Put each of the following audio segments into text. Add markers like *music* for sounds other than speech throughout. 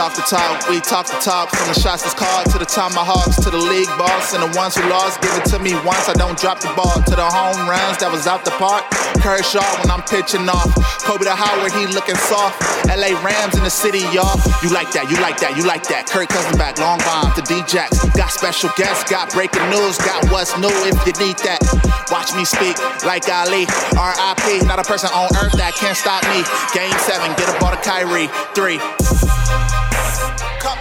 Talk the talk, we talk the talk. From the shots that's called to the tomahawks, to the league boss and the ones who lost. Give it to me once, I don't drop the ball. To the home runs that was out the park. Kershaw when I'm pitching off. Kobe to Howard, he looking soft. LA Rams in the city, y'all. You like that, you like that, you like that. Kirk Cousins back, long bomb to D-Jacks. Got special guests, got breaking news, got what's new if you need that. Watch me speak like Ali. R.I.P. Not a person on earth that can't stop me. Game seven, get a ball to Kyrie. Three.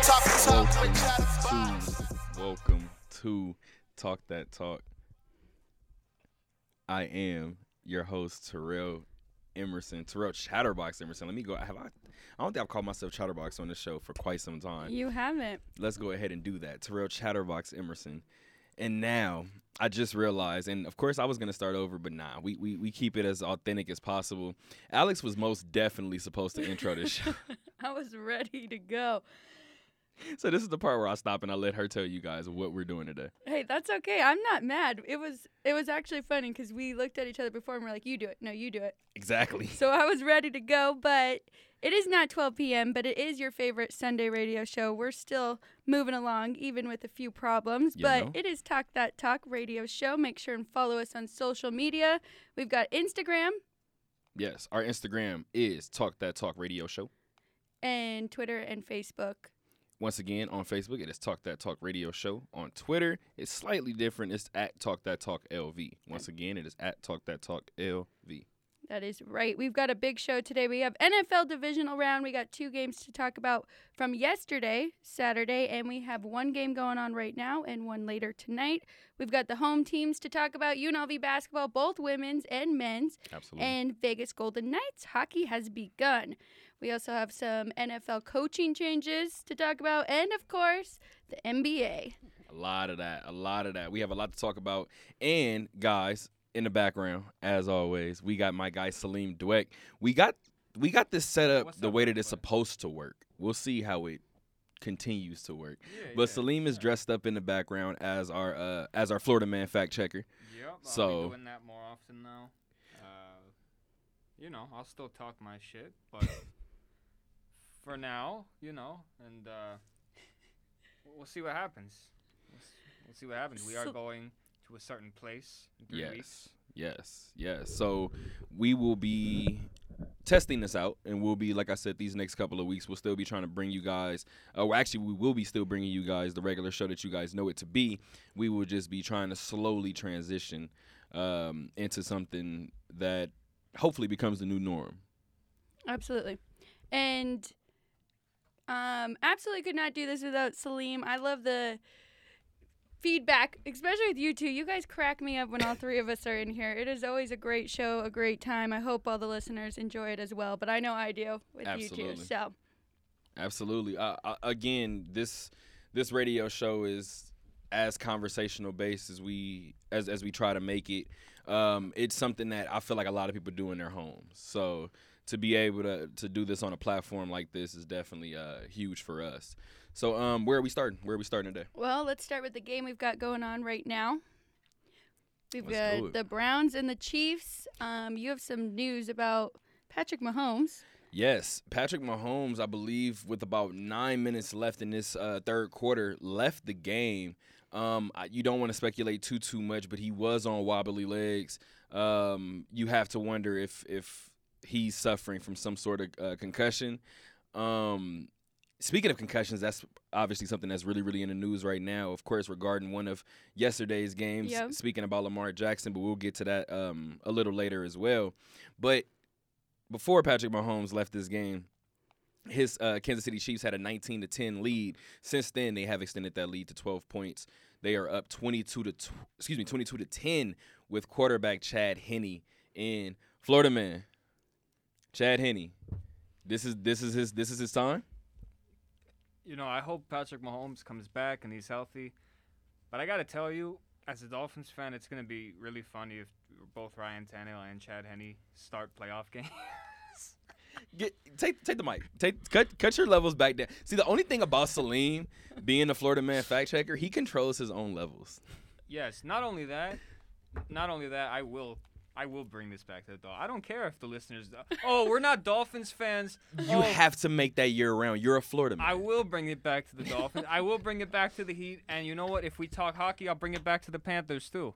Come talk the talk. with Travis Barnes. Welcome to Talk That Talk. I am your host, Terrell Emerson, Terrell Chatterbox Emerson. Let me go. Have I? I don't think I've called myself Chatterbox on this show for quite some time. You haven't. Let's go ahead and do that. Terrell Chatterbox Emerson. And now I just realized, and of course I was gonna start over, but nah, we, we we keep it as authentic as possible. Alex was most definitely supposed to intro this *laughs* show. I was ready to go. So this is the part where I stop and I let her tell you guys what we're doing today. Hey, that's okay. I'm not mad. It was it was actually funny because we looked at each other before and we're like, "You do it. No, you do it." Exactly. So I was ready to go, but it is not 12 p.m. But it is your favorite Sunday radio show. We're still moving along, even with a few problems. You but know. it is Talk That Talk radio show. Make sure and follow us on social media. We've got Instagram Yes, our Instagram is Talk That Talk Radio Show. and Twitter and Facebook. Once again, on Facebook, it is Talk That Talk Radio Show. On Twitter, it's slightly different. It's at Talk That Talk LV. Once again, it is at Talk That Talk LV. That is right. We've got a big show today. We have NFL divisional round. We got two games to talk about from yesterday, Saturday, and we have one game going on right now and one later tonight. We've got the home teams to talk about UNLV basketball, both women's and men's, Absolutely. and Vegas Golden Knights hockey has begun. We also have some NFL coaching changes to talk about, and of course, the NBA. a lot of that. A lot of that. We have a lot to talk about. And, guys, in the background, as always, we got my guy Salim Dweck. We got we got this set up What's the up, way that it's supposed to work. We'll see how it continues to work. Yeah, But yeah. Salim is dressed up in the background as our uh, as our Florida man fact checker. Yep, I'll So- be doing that more often now. Uh, you know, I'll still talk my shit, but *laughs* for now, you know, and uh, we'll see what happens. We'll, s- we'll see what happens. We are So- going to a certain place in three Yes. weeks. Yes. Yes. So we will be testing this out and we'll be like I said these next couple of weeks we'll still be trying to bring you guys uh, well actually we will be still bringing you guys the regular show that you guys know it to be. We will just be trying to slowly transition um, into something that hopefully becomes the new norm. Absolutely. And um absolutely could not do this without Salim. I love the feedback, especially with you two. You guys crack me up when all three of us are in here. It is always a great show, a great time. I hope all the listeners enjoy it as well, but I know I do with you two. So, Absolutely. Uh, uh, again, this this radio show is as conversational based as we as as we try to make it. Um, it's something that I feel like a lot of people do in their homes. So to be able to to do this on a platform like this is definitely uh, huge for us. So um, where are we starting? Where are we starting today? well, let's start with the game we've got going on right now. We've Let's got the Browns and the Chiefs. Um, you have some news about Patrick Mahomes. Yes, Patrick Mahomes, I believe, with about nine minutes left in this uh, third quarter, left the game. Um, I, you don't want to speculate too too much, but he was on wobbly legs. Um, you have to wonder if if he's suffering from some sort of uh, concussion. Um, speaking of concussions, that's obviously something that's really really in the news right now. Of course, regarding one of yesterday's games. Yep. Speaking about Lamar Jackson, but we'll get to that um, a little later as well. But before Patrick Mahomes left this game, his uh, Kansas City Chiefs had a 19 to 10 lead. Since then, they have extended that lead to 12 points. They are up 22 to tw- excuse me 22 to 10 with quarterback Chad Henne in Florida man. Chad Henne, this is this is his this is his time. You know, I hope Patrick Mahomes comes back and he's healthy. But I got to tell you, as a Dolphins fan, it's going to be really funny if both Ryan Tannehill and Chad Henne start playoff *laughs* games. Get, take take the mic. Take cut cut your levels back down. See, the only thing about Salim being a Florida man fact checker, he controls his own levels. yes, not only that, not only that, I will I will bring this back to the Dolphins. I don't care if the listeners. Uh, oh, we're not Dolphins fans. *laughs* You oh, have to make that year round. You're a Florida man. I will bring it back to the Dolphins. I will bring it back to the Heat. And you know what? If we talk hockey, I'll bring it back to the Panthers too.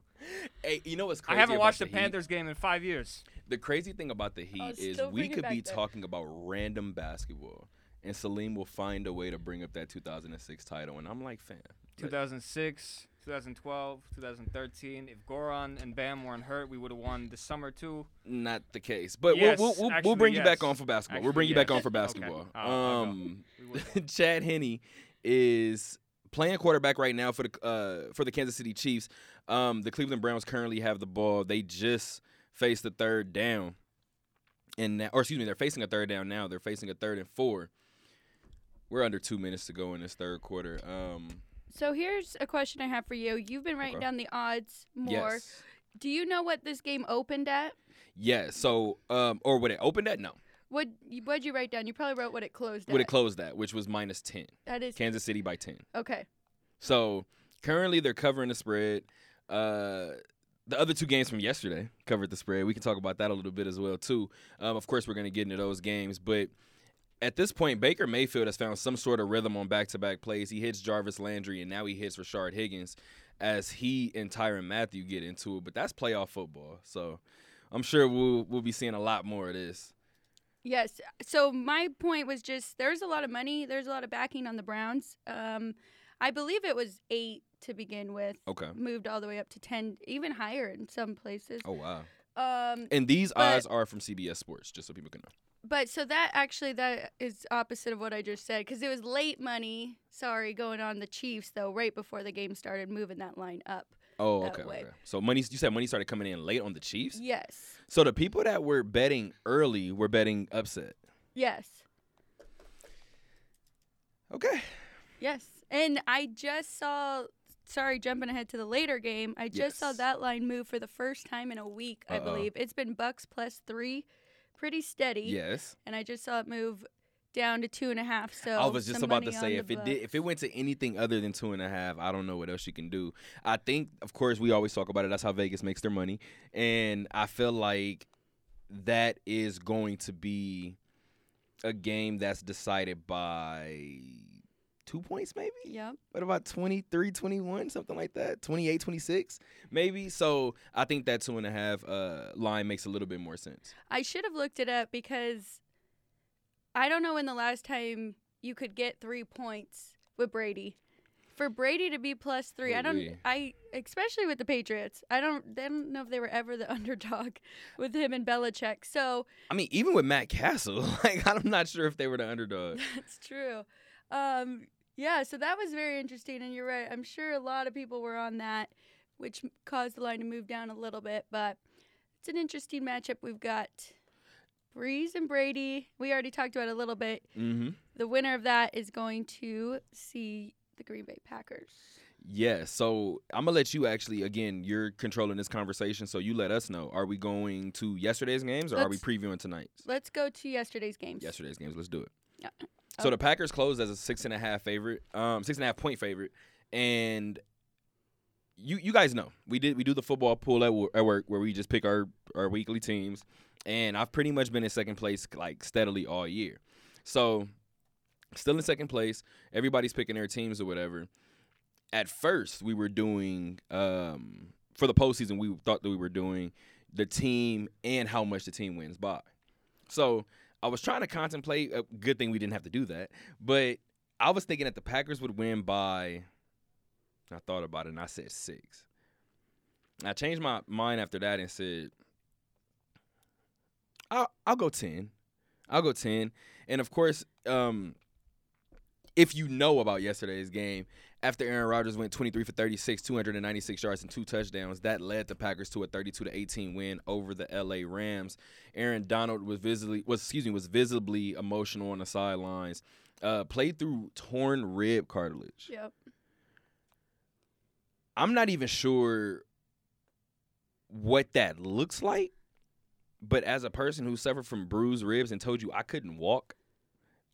Hey, you know what's crazy? I haven't about watched the the Heat? Panthers game in five years. The crazy thing about the Heat I'll is we could be back then. talking about random basketball, and Salim will find a way to bring up that 2006 title, and I'm like, fam. like, 2006, 2012, 2013. If Goran and Bam weren't hurt, we would have won this summer too. Not the case, but Yes, we'll, we'll, we'll, we'll actually, bring you back on for basketball. we'll Actually, bring you back on for basketball. Go. um, *laughs* Chad Henne is playing quarterback right now for the uh, for the Kansas City Chiefs. Um, the Cleveland Browns currently have the ball. They just faced the third down, and now, or excuse me, they're facing a third down now. They're facing a third and four. We're under two minutes to go in this third quarter. Um, So here's a question I have for you. You've been writing Okay. down the odds more. yes, Do you know what this game opened at? yes. So, um, or would it open at? No, What what'd you write down? You probably wrote what it closed would at. it closed at, which was minus ten. that is Kansas City by ten. okay. So currently they're covering the spread. Uh, the other two games from yesterday covered the spread. We can talk about that a little bit as well too. Um, of course, we're going to get into those games, but at this point, Baker Mayfield has found some sort of rhythm on back-to-back plays. He hits Jarvis Landry, and now he hits Rashard Higgins as he and Tyrann Mathieu get into it. But that's playoff football, so I'm sure we'll we'll be seeing a lot more of this. Yes. So my point was just there's a lot of money, there's a lot of backing on the Browns. Um, I believe it was eight to begin with, Okay. moved all the way up to ten, even higher in some places. Oh wow. Um, And these odds are from CBS Sports, just so people can know. But so that actually that is opposite of what I just said because it was late money. Sorry, going on the Chiefs though, right before the game started, moving that line up. Oh, okay, okay. So money. You said money started coming in late on the Chiefs. Yes. So the people that were betting early were betting upset. Yes. Okay. Yes. And I just saw sorry, jumping ahead to the later game, I just saw that line move for the first time in a week, I Uh-oh. believe. It's been Bucks plus three, pretty steady. Yes. And I just saw it move down to two and a half. So I was just about to say if it did if it went to anything other than two and a half, I don't know what else you can do. I think of course we always talk about it. That's how Vegas makes their money. And I feel like that is going to be a game that's decided by two points maybe? Yep. what about 23 21 something like that 28 26 maybe so i think that two and a half uh line makes a little bit more sense I should have looked it up because I don't know when the last time you could get three points with Brady. For Brady to be plus three, I don't. Ooh-wee. I especially with the Patriots, I don't. They don't know if they were ever the *laughs* underdog with him and Belichick. So i mean even with Matt Cassel *laughs* like i'm not sure if they were the underdog *laughs* that's true. Um, yeah, so that was very interesting, and you're right. I'm sure a lot of people were on that, which caused the line to move down a little bit. But it's an interesting matchup. We've got Brees and Brady. We already talked about it a little bit. mm-hmm The winner of that is going to see the Green Bay Packers. yeah so i'm gonna let you actually again you're controlling this conversation so you let us know are we going to yesterday's games or are we previewing tonight's Let's go to yesterday's games. yesterday's games let's do it Yeah. So Oh. the packers closed as a six and a half favorite um six and a half point favorite. And you you guys know we did we do the football pool at, wor- at work where we just pick our our weekly teams. And i've pretty much been in second place like steadily all year. So still in second place. Everybody's picking their teams or whatever. At first we were doing um for the postseason we thought that we were doing the team and how much the team wins by. So i was trying to contemplate a good thing we didn't have to do that but i was thinking that the packers would win by I thought about it and I said six. I changed my mind after that and said, I'll, I'll go 10. I'll go 10. And of course, um, if you know about yesterday's game, after Aaron Rodgers went 23 for 36, 296 yards and two touchdowns, that led the Packers to a 32 to 18 win over the LA Rams. Aaron Donald was visibly was excuse me was visibly emotional on the sidelines. Uh, played through torn rib cartilage. Yep. I'm not even sure what that looks like, but as a person who suffered from bruised ribs and told you I couldn't walk,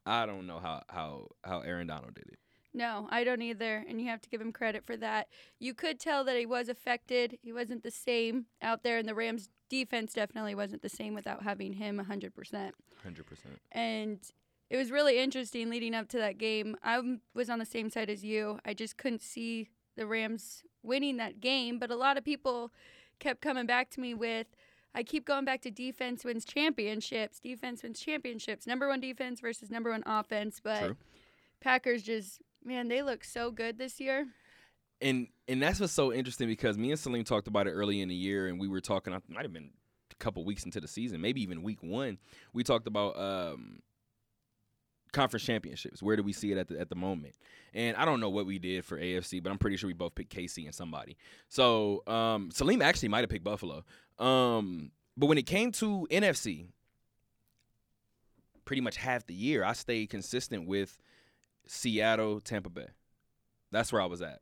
I don't know how how how Aaron Donald did it. No, I don't either, and you have to give him credit for that. You could tell that he was affected. He wasn't the same out there, and the Rams' defense definitely wasn't the same without having him 100%. Hundred percent. And it was really interesting leading up to that game. I was on the same side as you. I just couldn't see the Rams winning that game, but a lot of people kept coming back to me with I keep going back to defense wins championships, defense wins championships, number one defense versus number one offense. But True. Packers just, man, they look so good this year. And and that's what's so interesting because me and Salim talked about it early in the year, and we were talking. I might have been a couple weeks into the season, maybe even week one. We talked about um, conference championships. Where do we see it at the at the moment? And I don't know what we did for AFC, but I'm pretty sure we both picked KC and somebody. So um, Salim actually might have picked Buffalo. Um, but when it came to NFC, pretty much half the year, I stayed consistent with Seattle, Tampa Bay. That's where I was at.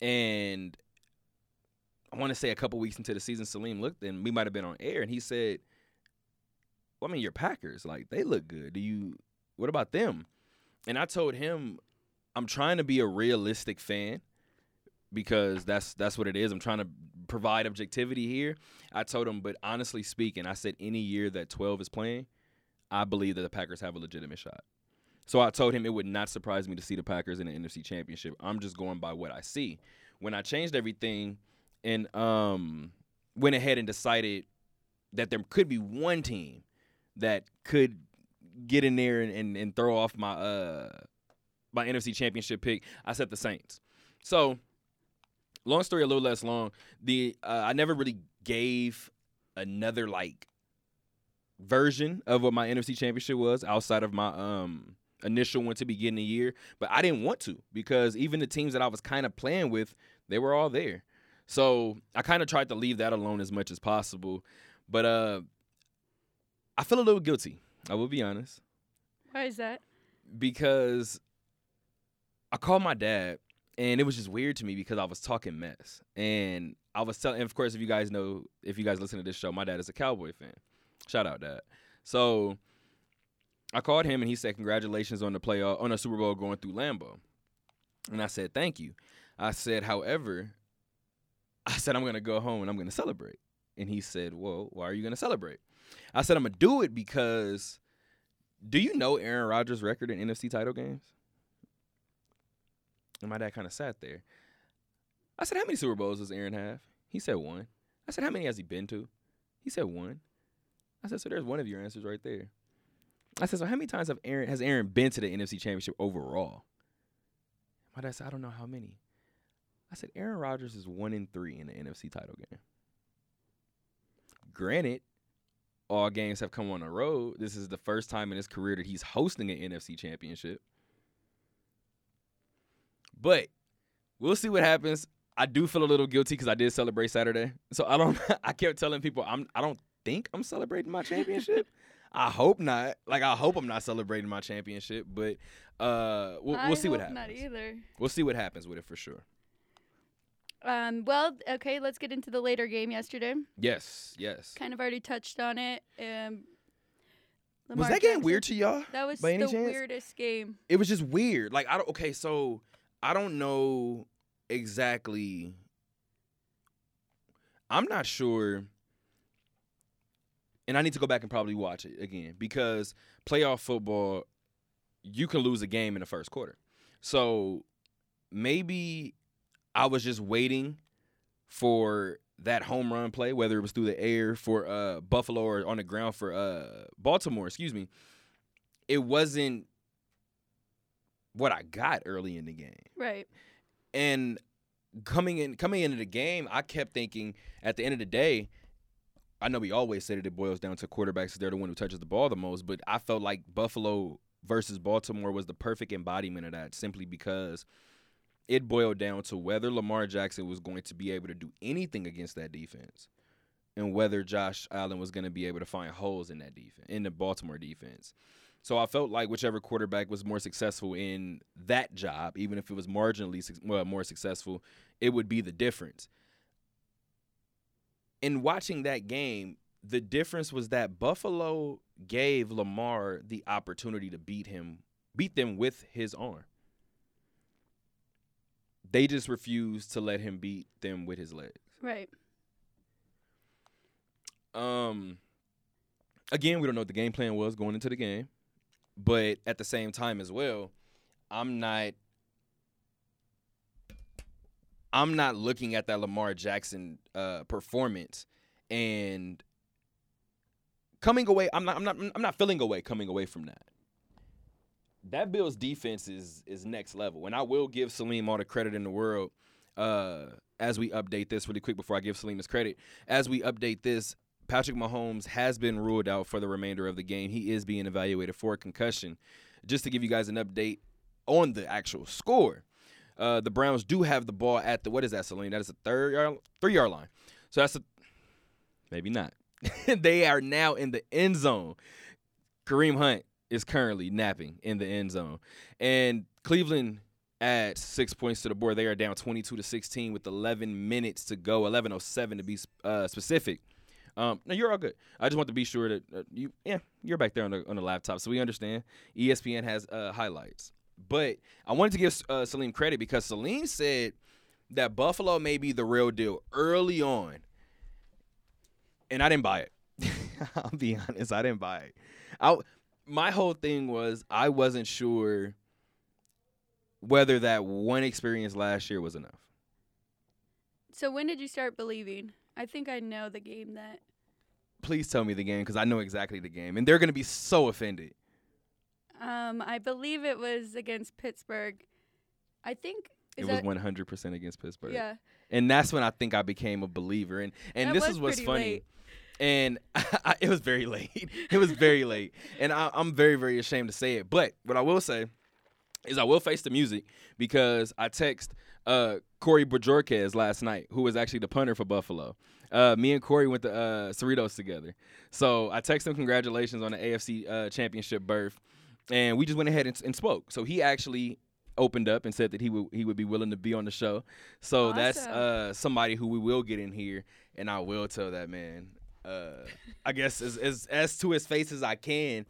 And I want to say a couple weeks into the season, Salim looked and we might have been on air, and he said, "Well, I mean, your Packers, like they look good. Do you? What about them?" And I told him, "I'm trying to be a realistic fan because that's that's what it is. I'm trying to provide objectivity here." I told him, but honestly speaking, I said any year that 12 is playing, I believe that the Packers have a legitimate shot. So I told him it would not surprise me to see the Packers in the NFC Championship. I'm just going by what I see. When I changed everything and um, went ahead and decided that there could be one team that could get in there and, and, and throw off my uh, my NFC Championship pick, I said the Saints. So, long story a little less long. The uh, I never really gave another like version of what my NFC Championship was outside of my um initial one to begin the year, but I didn't want to because even the teams that I was kind of playing with, they were all there. So I kind of tried to leave that alone as much as possible. But uh I feel a little guilty. I will be honest Why is that? because I called my dad and it was just weird to me because I was talking mess. And I was telling of course if you guys know if you guys listen to this show, my dad is a cowboy fan. Shout out dad. So I called him and he said congratulations on the playoff on the Super Bowl going through Lambeau. And I said thank you. I said, however, I said I'm gonna go home and I'm gonna celebrate. And he said, Well, why are you gonna celebrate? I said I'm gonna do it because do you know Aaron Rodgers' record in NFC title games? And my dad kind of sat there. I said, How many Super Bowls does Aaron have? He said one. I said, How many has he been to? He said one. I said, So there's one of your answers right there. I said, So how many times have Aaron has Aaron been to the NFC championship overall? My dad said, I don't know how many. I said, Aaron Rodgers is one in three in the NFC title game. Granted, all games have come on the road. This is the first time in his career that he's hosting an NFC championship. But we'll see what happens. I do feel a little guilty because I did celebrate Saturday. So I don't *laughs* I kept telling people I'm I don't think I'm celebrating my championship. *laughs* I hope not. Like I hope I'm not celebrating my championship, but uh we'll, we'll see what happens. Not either. We'll see what happens with it for sure. Um, well, okay, let's get into the later game yesterday. Yes, yes. Kind of already touched on it. Um, was that game weird to y'all? That was the chance? weirdest game. it was just weird. Like I don't okay, so I don't know exactly I'm not sure and I need to go back and probably watch it again because playoff football you can lose a game in the first quarter. So maybe I was just waiting for that home run play, whether it was through the air for uh, Buffalo or on the ground for uh, Baltimore, excuse me. It wasn't what I got early in the game. Right. And coming in coming into the game, I kept thinking at the end of the day, I know we always say that it boils down to quarterbacks; they're the one who touches the ball the most, but I felt like Buffalo versus Baltimore was the perfect embodiment of that simply because it boiled down to whether Lamar Jackson was going to be able to do anything against that defense and whether Josh Allen was going to be able to find holes in that defense, in the Baltimore defense. So I felt like whichever quarterback was more successful in that job, even if it was marginally well, more successful, it would be the difference. In watching that game, the difference was that Buffalo gave Lamar the opportunity to beat him, beat them with his arm. They just refused to let him beat them with his legs. Right. Um, again, we don't know what the game plan was going into the game, but at the same time as well, I'm not. I'm not looking at that Lamar Jackson uh, performance and coming away. I'm not. I'm not. I'm not feeling away coming away from that. That Bills defense is is next level, and I will give Salim all the credit in the world. Uh, as we update this really quick before I give Salim his credit, as we update this, Patrick Mahomes has been ruled out for the remainder of the game. He is being evaluated for a concussion. Just to give you guys an update on the actual score, uh, the Browns do have the ball at the what is that, Celine? That is a third yard, three yard line. So that's a maybe not. *laughs* they are now in the end zone. Kareem Hunt is currently napping in the end zone, and Cleveland adds six points to the board. They are down 22 to 16 with 11 minutes to go, 11:07 to be uh, specific. Um, no, you're all good. I just want to be sure that uh, you, yeah, you're back there on the on the laptop, so we understand. ESPN has uh, highlights, but I wanted to give uh, Salim credit because Salim said that Buffalo may be the real deal early on, and I didn't buy it. *laughs* I'll be honest, I didn't buy it. I my whole thing was I wasn't sure whether that one experience last year was enough. So when did you start believing? I think I know the game that. Please tell me the game because I know exactly the game, and they're gonna be so offended. Um, I believe it was against Pittsburgh. I think it was one hundred percent against Pittsburgh. Yeah. and that's when I think I became a believer. And and That this is what's funny. late. And *laughs* I, it was very late. It was very late, and I, I'm very very ashamed to say it. But what I will say is I will face the music because I text uh, Corey Bojorquez last night, who was actually the punter for Buffalo. Uh, me and Corey went to uh, Cerritos together, so I texted him congratulations on the AFC uh, Championship berth, and we just went ahead and, and spoke. So he actually opened up and said that he would he would be willing to be on the show. So that's uh, somebody who we will get in here, and I will tell that man. Uh, I guess as, as as to his face as I can.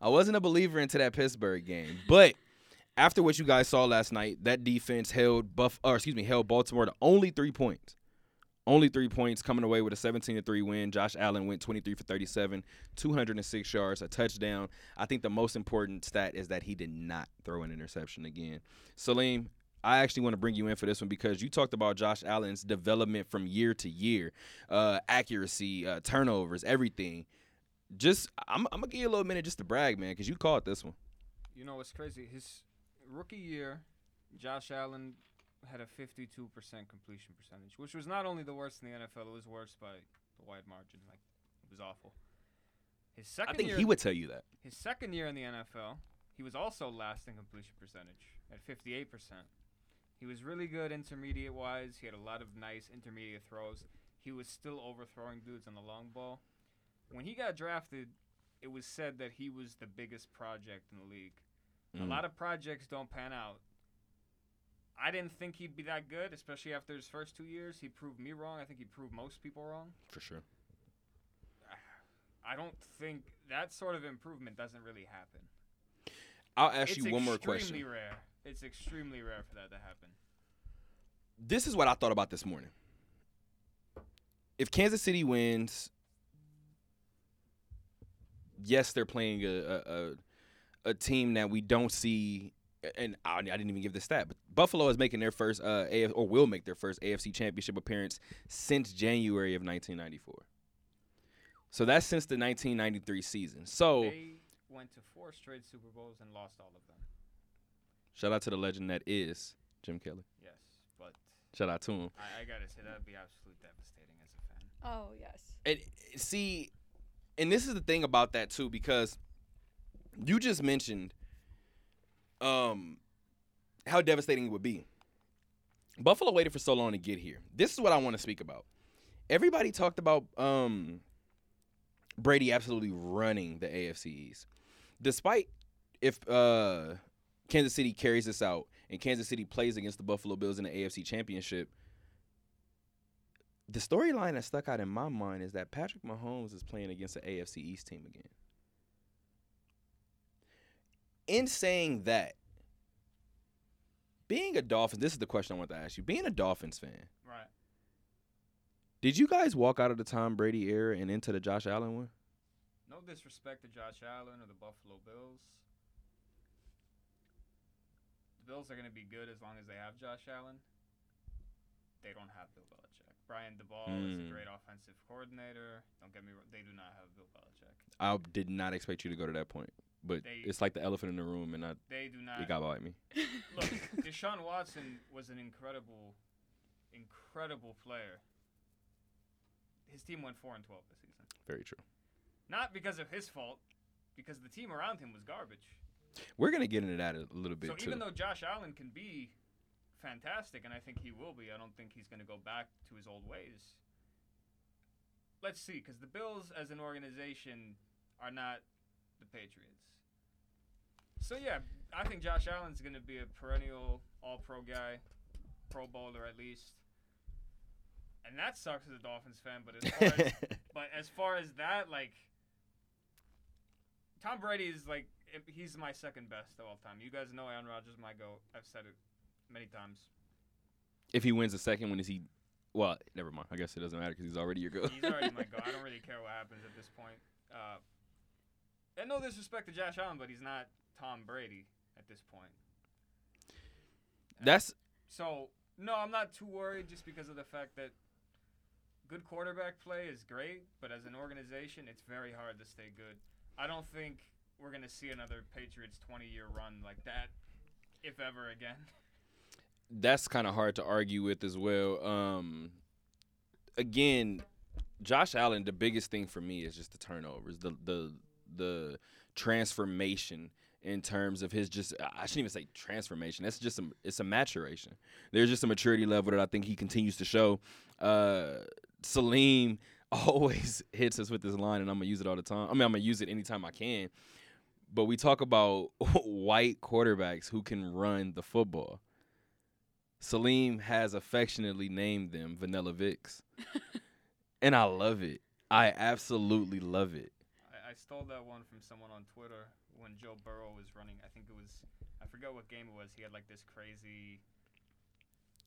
I wasn't a believer into that Pittsburgh game, but after what you guys saw last night, that defense held Buff or excuse me, held Baltimore to only three points. Only three points coming away with a 17 to 3 win. Josh Allen went 23 for 37, 206 yards, a touchdown. I think the most important stat is that he did not throw an interception again. Salim, I actually want to bring you in for this one because you talked about Josh Allen's development from year to year, uh, accuracy, uh, turnovers, everything. Just, I'm, I'm gonna give you a little minute just to brag, man, because you caught this one. You know what's crazy? His rookie year, Josh Allen had a 52% completion percentage, which was not only the worst in the NFL, it was worse by the wide margin. Like it was awful. His second I think year, he would tell you that. his second year in the NFL, he was also last in completion percentage at 58%. He was really good intermediate wise. He had a lot of nice intermediate throws. He was still overthrowing dudes on the long ball. When he got drafted, it was said that he was the biggest project in the league. A Mm. lot of projects don't pan out. I didn't think he'd be that good, especially after his first two years. He proved me wrong. I think he proved most people wrong. For sure. *sighs* I don't think that sort of improvement doesn't really happen. I'll ask it's you one more question. It's extremely rare. It's extremely rare for that to happen. This is what I thought about this morning. If Kansas City wins, yes, they're playing a a, a, a team that we don't see. And I, I didn't even give the stat, but Buffalo is making their first uh, AF, or will make their first AFC Championship appearance since January of 1994. So that's since the 1993 season. So They went to four straight Super Bowls and lost all of them. shout out to the legend that is Jim Kelly. Yes, but Shout out to him. I, I gotta say that'd be absolutely devastating as a fan. Oh yes. And see, and this is the thing about that too, because you just mentioned um how devastating it would be. Buffalo waited for so long to get here. This is what I want to speak about. Everybody talked about um Brady absolutely running the AFC East. Despite if uh Kansas City carries this out and Kansas City plays against the Buffalo Bills in the AFC Championship, the storyline that stuck out in my mind is that Patrick Mahomes is playing against the AFC East team again. In saying that, being a Dolphins, this is the question I want to ask you. Being a Dolphins fan, Right. did you guys walk out of the Tom Brady era and into the Josh Allen one? No disrespect to Josh Allen or the Buffalo Bills. The Bills are going to be good as long as they have Josh Allen. They don't have Bill Belichick. Brian Daboll is Mm. a great offensive coordinator. Don't get me wrong, they do not have Bill Belichick. I did not expect you to go to that point, but They- it's like the elephant in the room, and I, They do not. it got by me. *laughs* Look, Deshaun Watson was an incredible, incredible player. His team went four and twelve this season. Very true. Not because of his fault, because the team around him was garbage. We're gonna get into that a little bit So too. even though Josh Allen can be fantastic, and I think he will be, I don't think he's going to go back to his old ways. Let's see, because the Bills as an organization are not the Patriots. So yeah, I think Josh Allen's going to be a perennial All-Pro guy, Pro Bowler at least. And that sucks as a Dolphins fan, but as far as *laughs* but as far as that, like, Tom Brady is like he's my second best of all time. You guys know Aaron Rodgers my goat. I've said it many times. if he wins the second one, is he? Well, never mind. I guess it doesn't matter because he's already your goat. He's already my *laughs* goat. I don't really care what happens at this point. Uh, and no disrespect to Josh Allen, but he's not Tom Brady at this point. That's So no, I'm not too worried just because of the fact that good quarterback play is great, but as an organization, it's very hard to stay good. I don't think we're gonna see another Patriots 20 year run like that, if ever again. *laughs* that's kind of hard to argue with as well. Um, again, Josh Allen, the biggest thing for me is just the turnovers, the the the transformation in terms of his just I shouldn't even say transformation. That's just some it's a maturation. There's just a maturity level that I think he continues to show. Uh, Salim *laughs* always hits us with this line, and I'm gonna use it all the time. I mean, I'm gonna use it anytime I can. But we talk about *laughs* white quarterbacks who can run the football. Salim has affectionately named them Vanilla Vicks. *laughs* and I love it. I absolutely love it. I, I stole that one from someone on Twitter when Joe Burrow was running. I think it was I forgot what game it was. He had like this crazy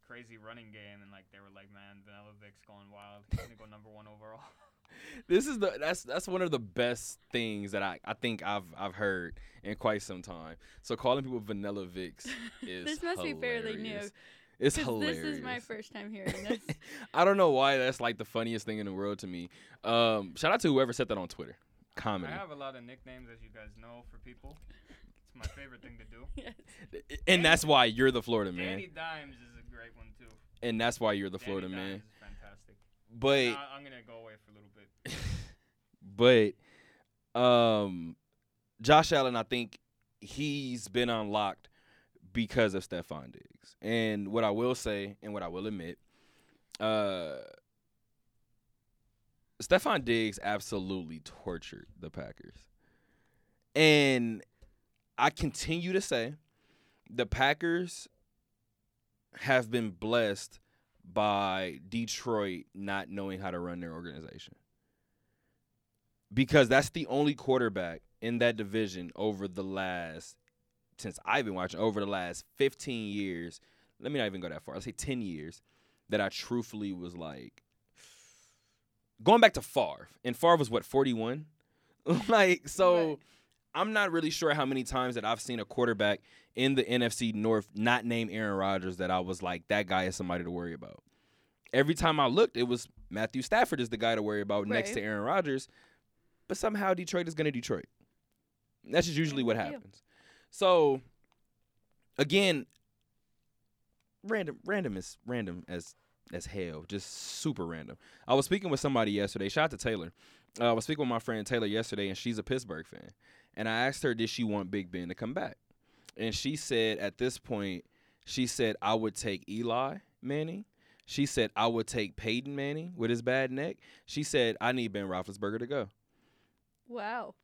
crazy running game and like they were like, Man, Vanilla Vic's going wild. He's gonna go number one overall. *laughs* This is the that's that's one of the best things that I, I think I've I've heard in quite some time. So calling people Vanilla Vicks *laughs* is this must be fairly new. hilarious. It's 'cause hilarious. This is my first time hearing this. *laughs* I don't know why that's like the funniest thing in the world to me. Um, shout out to whoever said that on Twitter. I have a lot of nicknames as you guys know for people. It's my favorite thing to do. *laughs* yes. And that's why you're the Florida man. Danny Dimes is a great one too. And that's why you're the Danny Florida Dimes man. is fantastic. But Now, I'm gonna go away for a little bit. *laughs* but um Josh Allen, I think he's been unlocked because of Stefon Diggs. And what I will say and what I will admit, uh Stefon Diggs absolutely tortured the Packers. And I continue to say the Packers have been blessed by Detroit not knowing how to run their organization. Because that's the only quarterback in that division over the last since I've been watching over the last 15 years. Let me not even go that far. I'll say 10 years that I truthfully was like going back to Favre. And Favre was what 41? *laughs* like so Right. I'm not really sure how many times that I've seen a quarterback in the NFC North not name Aaron Rodgers that I was like, that guy is somebody to worry about. Every time I looked, it was Matthew Stafford is the guy to worry about next to Aaron Rodgers. But somehow Detroit is going to Detroit. That's just usually what happens. So, again, random, random is random as as hell, just super random. I was speaking with somebody yesterday. Shout out to Taylor. Uh, I was speaking with my friend Taylor yesterday, and she's a Pittsburgh fan. And I asked her, did she want Big Ben to come back? And she said, at this point, she said, I would take Eli Manning. She said, I would take Peyton Manning with his bad neck. She said, I need Ben Roethlisberger to go. Wow.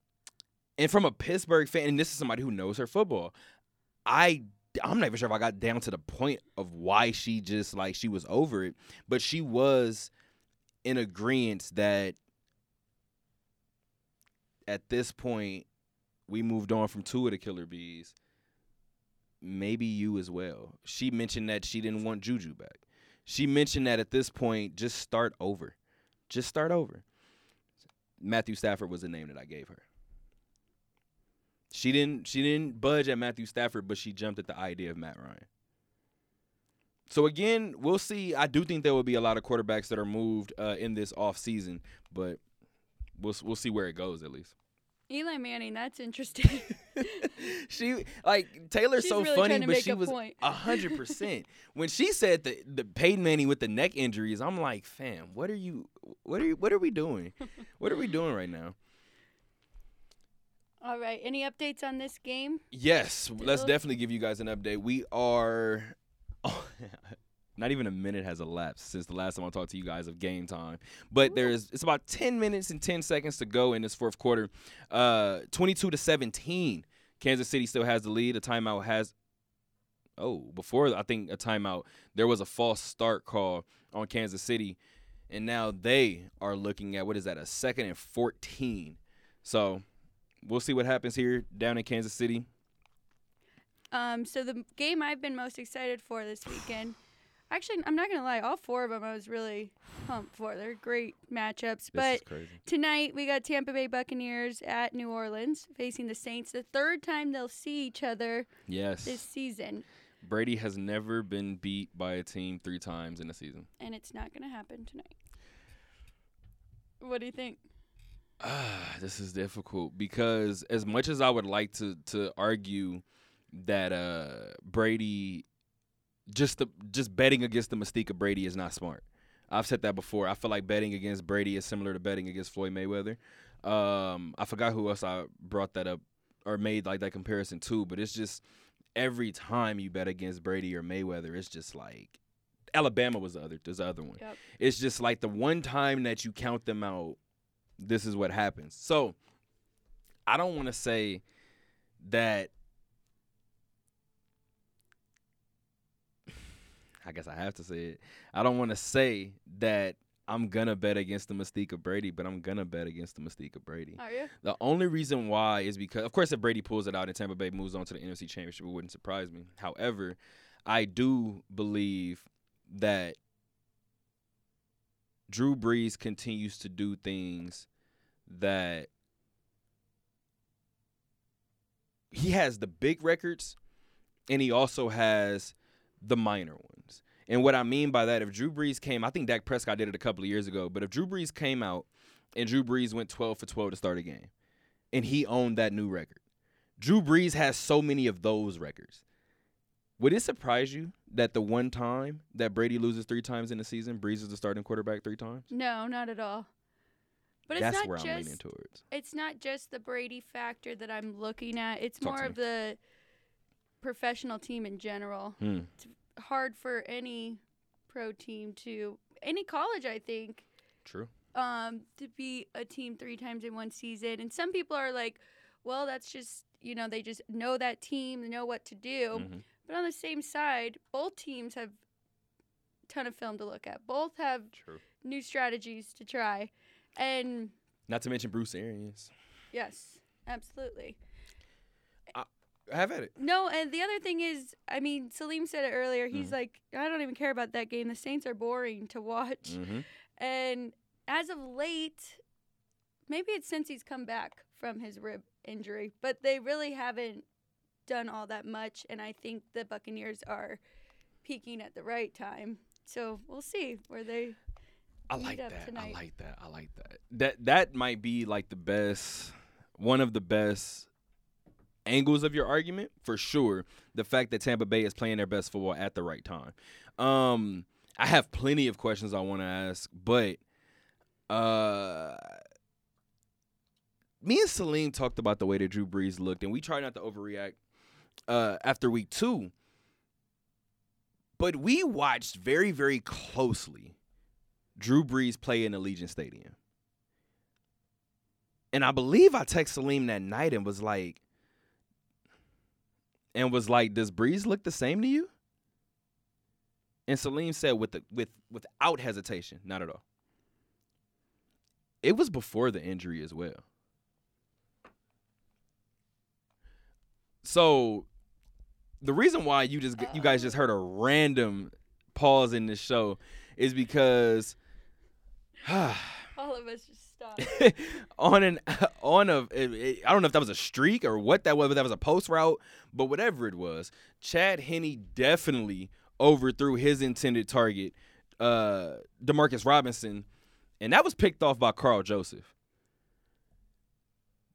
And from a Pittsburgh fan, and this is somebody who knows her football, I I'm not even sure if I got down to the point of why she just like she was over it, but she was in agreement that at this point we moved on from two of the killer bees. maybe you as well. She mentioned that she didn't want Juju back. She mentioned that at this point, just start over. Just start over. Matthew Stafford was the name that I gave her. She didn't she didn't budge at Matthew Stafford, but she jumped at the idea of Matt Ryan. So again, we'll see. I do think there will be a lot of quarterbacks that are moved uh, in this off season, but we'll we'll see where it goes at least. Eli Manning, that's interesting. *laughs* she like Taylor's She's so really funny, but she was a hundred percent *laughs* when she said the the Peyton Manning with the neck injuries. I'm like, fam, what are you? What are you? What are we doing? what are we doing right now? All right. Any updates on this game? Yes, let's definitely give you guys an update. We are *laughs* not even a minute has elapsed since the last time I talked to you guys of game time. But there's it's about 10 minutes and 10 seconds to go in this fourth quarter. Uh 22 to 17. Kansas City still has the lead. A timeout has Oh, before I think a timeout, there was a false start call on Kansas City. And now they are looking at what is that, a second and 14. So we'll see what happens here down in Kansas City. Um, so the game I've been most excited for this weekend, actually, I'm not gonna lie, all four of them I was really pumped for. They're great matchups. This but tonight we got Tampa Bay Buccaneers at New Orleans facing the Saints. The third time they'll see each other Yes. this season, Brady has never been beat by a team three times in a season. and it's not gonna happen tonight. What do you think? Ah, *sighs* this is difficult because as much as I would like to to argue that uh Brady just the just betting against the mystique of Brady is not smart. I've said that before. I feel like betting against Brady is similar to betting against Floyd Mayweather. Um, I forgot who else I brought that up or made like that comparison to, but it's just every time you bet against Brady or Mayweather, it's just like Alabama was the other. There's the other one. Yep. It's just like the one time that you count them out, this is what happens. So I don't want to say that. *sighs* I guess I have to say it. I don't want to say that I'm gonna bet against the mystique of Brady, but I'm gonna bet against the mystique of Brady. Oh, Are you? The only reason why is because, of course, if Brady pulls it out and Tampa Bay moves on to the NFC Championship, it wouldn't surprise me. However, I do believe that Drew Brees continues to do things that he has the big records and he also has the minor ones. And what I mean by that, if Drew Brees came, I think Dak Prescott did it a couple of years ago, but if Drew Brees came out and Drew Brees went 12 for 12 to start a game and he owned that new record, Drew Brees has so many of those records. Would it surprise you that the one time that Brady loses three times in a season, Brees is the starting quarterback three times? No, not at all. But it's That's not where I'm leaning just towards. it's not just the Brady factor that I'm looking at. It's Talk more of the professional team in general. Hmm. Hard for any pro team to any college, I think, True. um, to be a team three times in one season. And some people are like, well, that's just you know they just know that team, they know what to do. Mhm. But on the same side, both teams have a ton of film to look at. Both have True. new strategies to try, and Not to mention Bruce Arians. yes, absolutely. I, have at it. No, and the other thing is, I mean, Salim said it earlier. He's Mhm. like, I don't even care about that game. The Saints are boring to watch. Mm-hmm. And as of late, maybe it's since he's come back from his rib injury, but they really haven't done all that much. And I think the Buccaneers are peaking at the right time. So we'll see where they. I like that. I like that. I like that. That that might be like the best, one of the best angles of your argument for sure. The fact that Tampa Bay is playing their best football at the right time. Um, I have plenty of questions I want to ask, but uh, me and Celine talked about the way that Drew Brees looked, and we try not to overreact uh, after week two. But we watched very, very closely Drew Brees play in Allegiant Stadium. And I believe I texted Salim that night and was like, and was like, does Brees look the same to you? And Salim said with the with without hesitation, not at all. It was before the injury as well. So the reason why you just you guys just heard a random pause in this show is because *sighs* All of us just stopped. *laughs* on an *laughs* on a it- it- I don't know if that was a streak or what that was, but that was a post route, but whatever it was, Chad Henne definitely overthrew his intended target, uh, Demarcus Robinson, and that was picked off by Karl Joseph.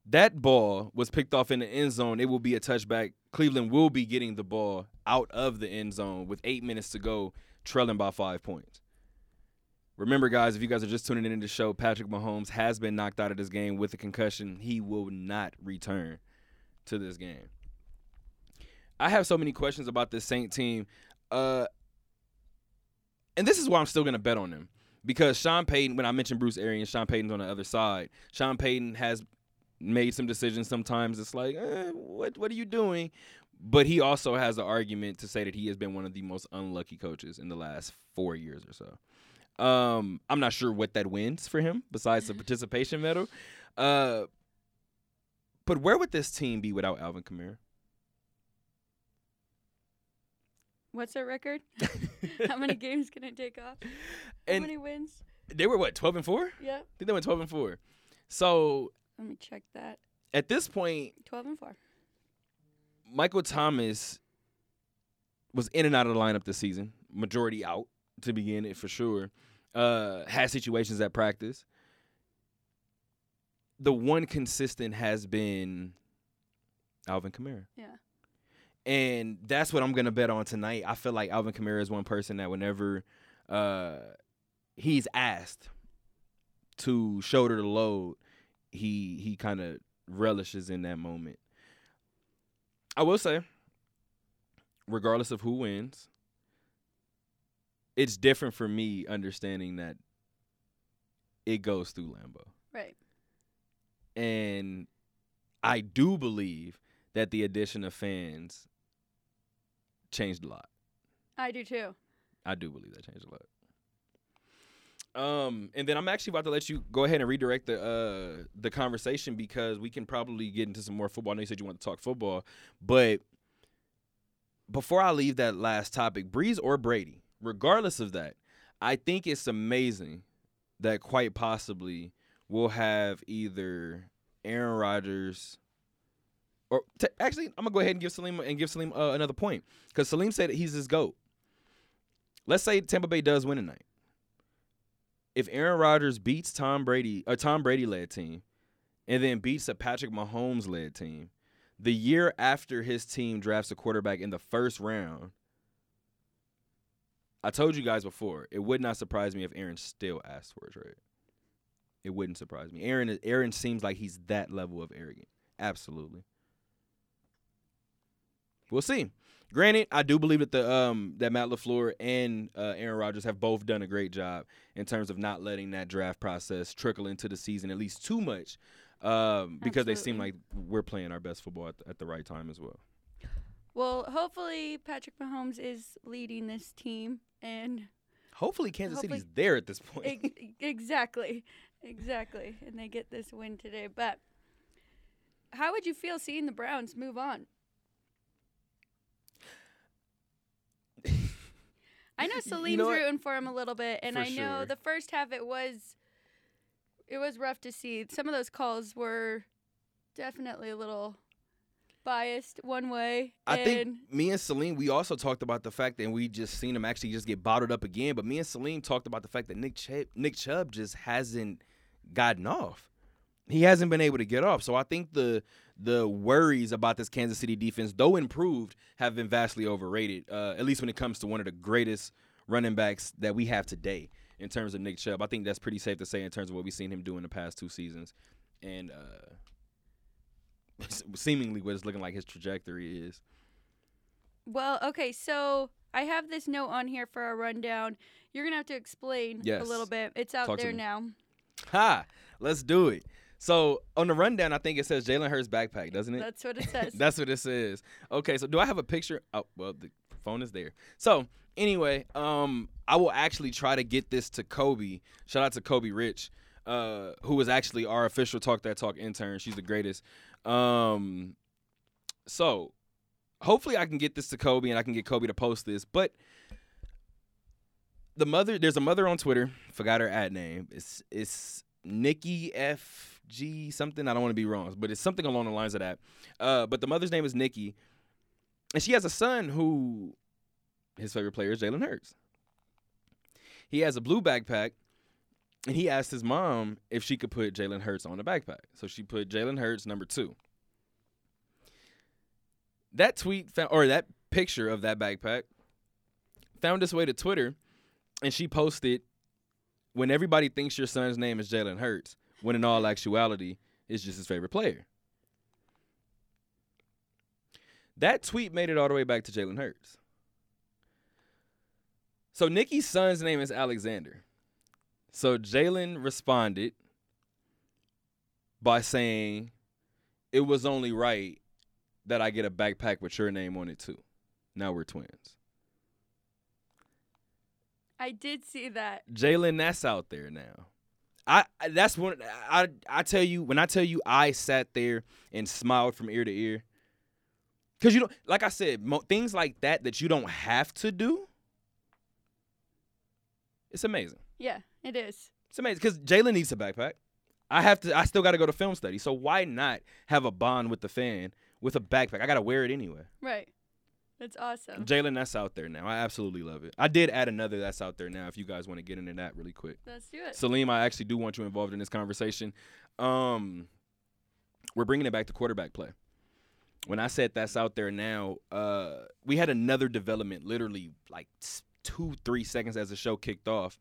That ball was picked off in the end zone. It will be a touchback. Cleveland will be getting the ball out of the end zone with eight minutes to go, trailing by five points. Remember, guys, if you guys are just tuning in to the show, Patrick Mahomes has been knocked out of this game with a concussion. He will not return to this game. I have so many questions about this Saint team. Uh, and this is why I'm still going to bet on them. Because Sean Payton, when I mentioned Bruce Arians, Sean Payton's on the other side. Sean Payton has made some decisions sometimes. It's like, eh, what, what are you doing? But he also has an argument to say that he has been one of the most unlucky coaches in the last four years or so. Um, I'm not sure what that wins for him besides the participation medal. Uh, but where would this team be without Alvin Kamara? What's our record? *laughs* *laughs* How many games can I take off? How And many wins? they were what 12 and four. Yeah. I think they went 12 and four. So Let me check that. at this point, 12 and 4. Michael Thomas was in and out of the lineup this season, majority out to begin it for sure. Uh, had situations at practice. The one consistent has been Alvin Kamara. Yeah. And that's what I'm gonna bet on tonight. I feel like Alvin Kamara is one person that whenever uh, he's asked to shoulder the load, he he kind of relishes in that moment. I will say, regardless of who wins, it's different for me understanding that it goes through Lambeau. Right. And I do believe that the addition of fans changed a lot. I do too. I do believe that changed a lot. Um, and then I'm actually about to let you go ahead and redirect the uh the conversation because we can probably get into some more football. I know you said you want to talk football, but before I leave that last topic, Brees or Brady, regardless of that, I think it's amazing that quite possibly we'll have either Aaron Rodgers or t- actually I'm gonna go ahead and give Salim and give Salim uh, another point because Salim said he's his goat. Let's say Tampa Bay does win tonight. If Aaron Rodgers beats Tom Brady, a Tom Brady led team, and then beats a Patrick Mahomes led team, the year after his team drafts a quarterback in the first round, I told you guys before, it would not surprise me if Aaron still asked for a trade. It wouldn't surprise me. Aaron Aaron seems like he's that level of arrogant. Absolutely. We'll see. Granted, I do believe that the um that Matt LaFleur and uh, Aaron Rodgers have both done a great job in terms of not letting that draft process trickle into the season at least too much, um, because they seem like we're playing our best football at the, at the right time as well. Well, hopefully Patrick Mahomes is leading this team and Hopefully, Kansas Hopefully- City's there at this point. Ex- exactly, exactly, and they get this win today. But how would you feel seeing the Browns move on? I know *laughs* You know rooting for him a little bit, and For I know sure. the first half it was it was rough to see. Some of those calls were definitely a little biased one way. I think me and Salim, we also talked about the fact that we just seen him actually just get bottled up again. But me and Salim talked about the fact that Nick Chubb, Nick Chubb just hasn't gotten off. He hasn't been able to get off. So I think the the worries about this Kansas City defense, though improved, have been vastly overrated. Uh, at least when it comes to one of the greatest running backs that we have today in terms of Nick Chubb. I think that's pretty safe to say in terms of what we've seen him do in the past two seasons, and uh, *laughs* seemingly what it's looking like his trajectory is. Well, okay, so I have this note on here for a rundown. You're gonna have to explain Yes. a little bit. It's out Talk there now. Ha! Let's do it. So on the rundown, I think it says Jalen Hurts backpack, doesn't it? That's what it *laughs* says. That's what it says. Okay, so do I have a picture? Oh, well, the phone is there. So anyway, um, I will actually try to get this to Kobe. Shout out to Kobe Rich, uh, who was actually our official Talk That Talk intern. She's the greatest. Um, so hopefully I can get this to Kobe and I can get Kobe to post this. But the mother, there's a mother on Twitter. Forgot her ad name. It's it's Nikki F G something. I don't want to be wrong, but it's something along the lines of that. Uh, but the mother's name is Nikki, and she has a son who his favorite player is Jalen Hurts. He has a blue backpack, and he asked his mom if she could put Jalen Hurts on the backpack. So she put Jalen Hurts number two. That tweet found, or that picture of that backpack found its way to Twitter, and she posted, "When everybody thinks your son's name is Jalen Hurts, when in all actuality, it's just his favorite player." That tweet made it all the way back to Jalen Hurts. So Nikki's son's name is Alexander. So Jalen responded by saying, It was only right that I get a backpack with your name on it too. Now we're twins. I did see that. Jalen, that's out there now. I that's when I I tell you when I tell you I sat there and smiled from ear to ear. Cause you don't like I said mo- things like that that you don't have to do. It's amazing. Yeah, it is. It's amazing because Jalen needs a backpack. I have to. I still got to go to film study. So why not have a bond with the fan with a backpack? I got to wear it anyway. Right. That's awesome. Jalen, that's out there now. I absolutely love it. I did add another that's out there now. If you guys want to get into that really quick, Let's do it. Salim, I actually do want you involved in this conversation. Um, we're bringing it back to quarterback play. When I said that's out there now, uh, we had another development, literally like two, three seconds as the show kicked off.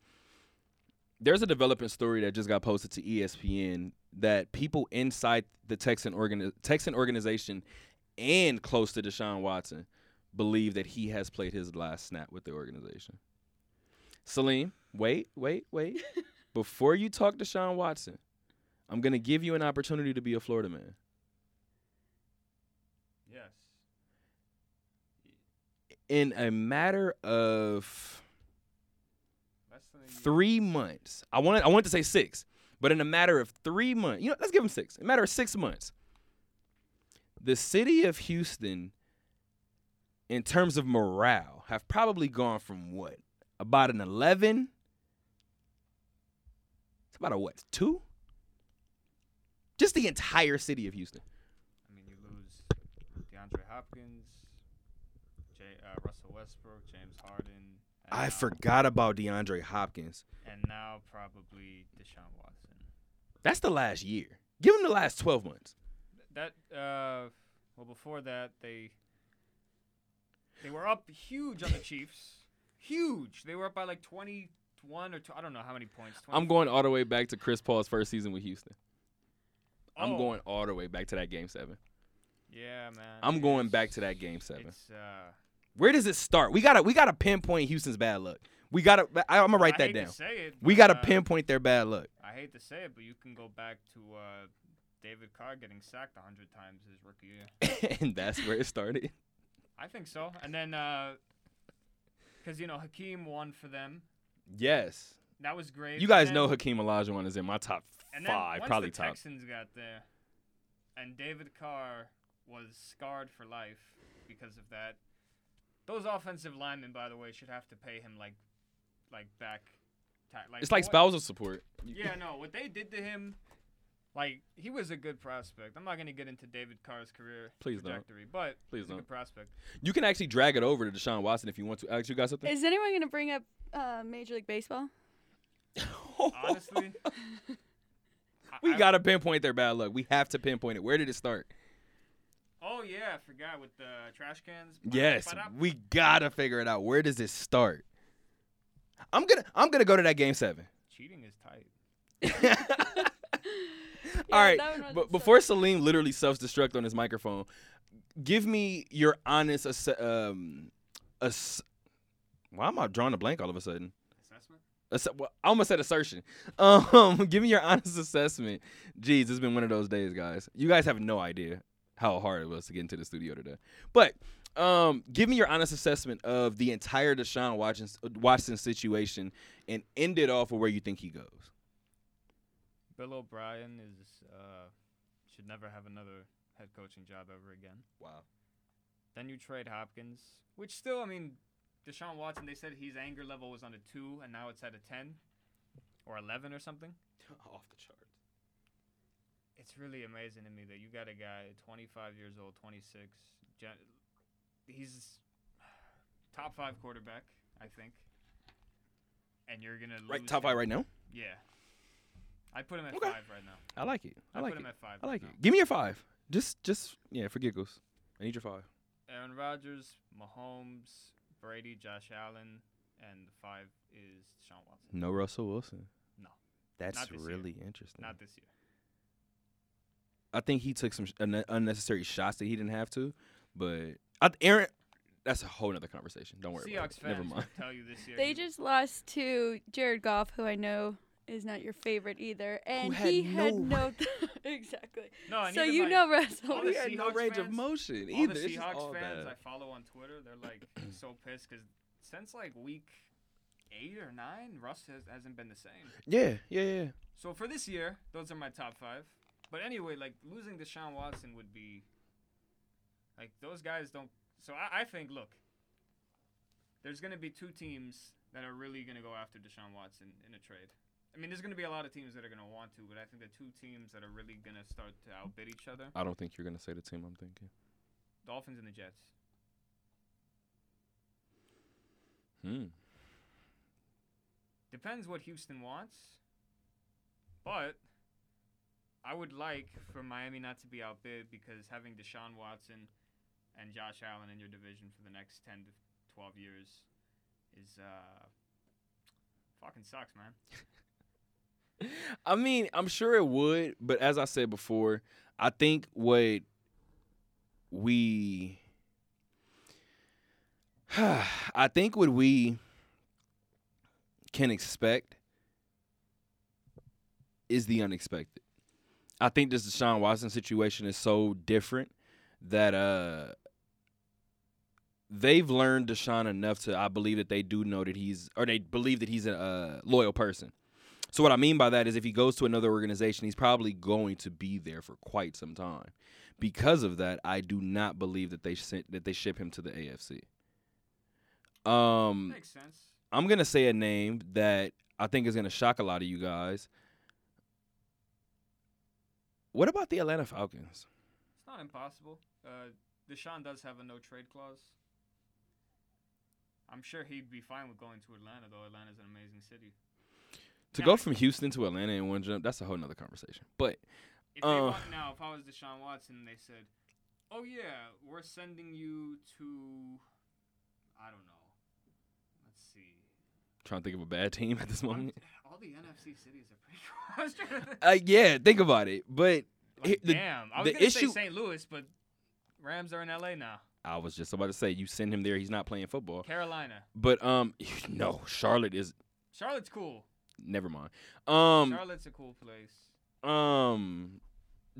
There's a development story that just got posted to ESPN that people inside the Texan organi- Texan organization and close to Deshaun Watson believe that he has played his last snap with the organization. Salim, wait, wait, wait. *laughs* Before you talk to Sean Watson, I'm gonna give you an opportunity to be a Florida man. Yes. In a matter of Less than a year. three months, I wanted I wanted to say six, but in a matter of three months, you know, let's give him six. In a matter of six months, the city of Houston, in terms of morale, have probably gone from what about an eleven. It's about a what two? Just the entire city of Houston. I mean, you lose DeAndre Hopkins, J, uh, Russell Westbrook, James Harden. I now- forgot about DeAndre Hopkins. And now probably Deshaun Watson. That's the last year. Give him the last 12 months. That uh, well, before that they they were up huge on the Chiefs. *laughs* Huge. They were up by like twenty-one or two, I don't know how many points. I'm going all the way back to Chris Paul's first season with Houston. I'm Oh, going all the way back to that game seven. Yeah, man. I'm going back to that game seven. It's uh. Where does it start? We gotta we gotta pinpoint Houston's bad luck. We gotta. I, I'm gonna write that down. It, We gotta uh, pinpoint their bad luck. I hate to say it, but you can go back to uh, David Carr getting sacked a hundred times his rookie year. *laughs* and that's where it started. I think so. And then, uh, because you know Hakeem won for them, Yes. that was great. You guys And know then- Hakeem Olajuwon is in my top then five, once probably the top. Texans got there, and David Carr was scarred for life because of that. Those offensive linemen, by the way, should have to pay him like, like back. ta- like It's like what- spousal support. Yeah, no, what they did to him, like he was a good prospect. I'm not gonna get into David Carr's career Please don't. trajectory, but Please he's a don't. good prospect. You can actually drag it over to Deshaun Watson if you want to. Alex, you got something? Is anyone going to bring up uh, Major League Baseball? Honestly, *laughs* I- we I- gotta pinpoint their bad luck. We have to pinpoint it. Where did it start? Oh yeah, I forgot with the trash cans. Yes, we gotta figure it out. Where does it start? I'm gonna I'm gonna go to that game seven. cheating is tight. *laughs* *laughs* All right, that one wasn't but before Salim literally self-destruct on his microphone, give me your honest ass- um, ass- why am I drawing a blank all of a sudden? Assessment. Ass- well, I almost said assertion. *laughs* Um, give me your honest assessment. Jeez, it's been one of those days, guys. You guys have no idea how hard it was to get into the studio today. But um, give me your honest assessment of the entire Deshaun Watson, Watson situation and end it off with where you think he goes. Bill O'Brien is uh, should never have another head coaching job ever again. Wow. Then you trade Hopkins, which still, I mean, Deshaun Watson. They said his anger level was on a two, and now it's at a ten or eleven or something. *laughs* Off the charts. It's really amazing to me that you got a guy 25 years old, 26. gen- He's top five quarterback, I think. And you're gonna Right, top five right now. Yeah, I put him at Okay. five right now. I like it. I, I, like put it. him at five. I right like now. it. Give me your five. Just, just yeah, for giggles. I need your five. Aaron Rodgers, Mahomes, Brady, Josh Allen, and the five is Sean Watson. No Russell Wilson. No. That's Not this year. really interesting. Not this year. I think he took some sh- unnecessary shots that he didn't have to, but I, Aaron. That's a whole other conversation. Don't worry about Seahawks it. Never mind. tell you this year. They just lost to Jared Goff, who I know is not your favorite either, and had he no had no *laughs* exactly. no, and So you my- know Russell. all He had no Seahawks range of fans- motion all either. the It's just Seahawks all fans bad. I follow on Twitter, they're like so pissed because since like week eight or nine, Russ has, hasn't been the same. Yeah, yeah, yeah. So for this year, those are my top five. But anyway, like losing Deshaun Watson would be like those guys don't. So I, I think look, there's gonna be two teams that are really gonna go after Deshaun Watson in a trade. I mean, there's gonna be a lot of teams that are gonna want to, but I think the two teams that are really gonna start to outbid each other: I don't think you're gonna say the team I'm thinking. Dolphins and the Jets. Hmm. Depends what Houston wants. But I would like for Miami not to be outbid because having Deshaun Watson and Josh Allen in your division for the next 10 to 12 years is uh fucking sucks, man. *laughs* I mean, I'm sure it would, but as I said before, I think what we *sighs* I think what we can expect is the unexpected. I think this Deshaun Watson situation is so different that uh they've learned Deshaun enough to I believe that they do know that he's or they believe that he's a uh, loyal person. So what I mean by that is if he goes to another organization, he's probably going to be there for quite some time. Because of that, I do not believe that they sent that they ship him to the AFC. Um Makes sense. I'm gonna say a name that I think is gonna shock a lot of you guys. What about the Atlanta Falcons? It's not impossible. Uh Deshaun does have a no trade clause. I'm sure he'd be fine with going to Atlanta though. Atlanta's an amazing city. To Now- go from Houston to Atlanta in one jump, that's a whole nother conversation. But If they Uh. want, now, if I was Deshaun Watson, and they said, "Oh yeah, we're sending you to, I don't know, let's see, trying to think of a bad team at this moment. all the NFC cities are pretty." *laughs* Think, Uh, yeah, think about it. But like, the- damn, I was gonna issue- say St. Louis, but Rams are in LA now. I was just about to say, you send him there, he's not playing football. Carolina, But um, *sighs* no, Charlotte is. Charlotte's cool. Never mind. Um, Charlotte's a cool place. um,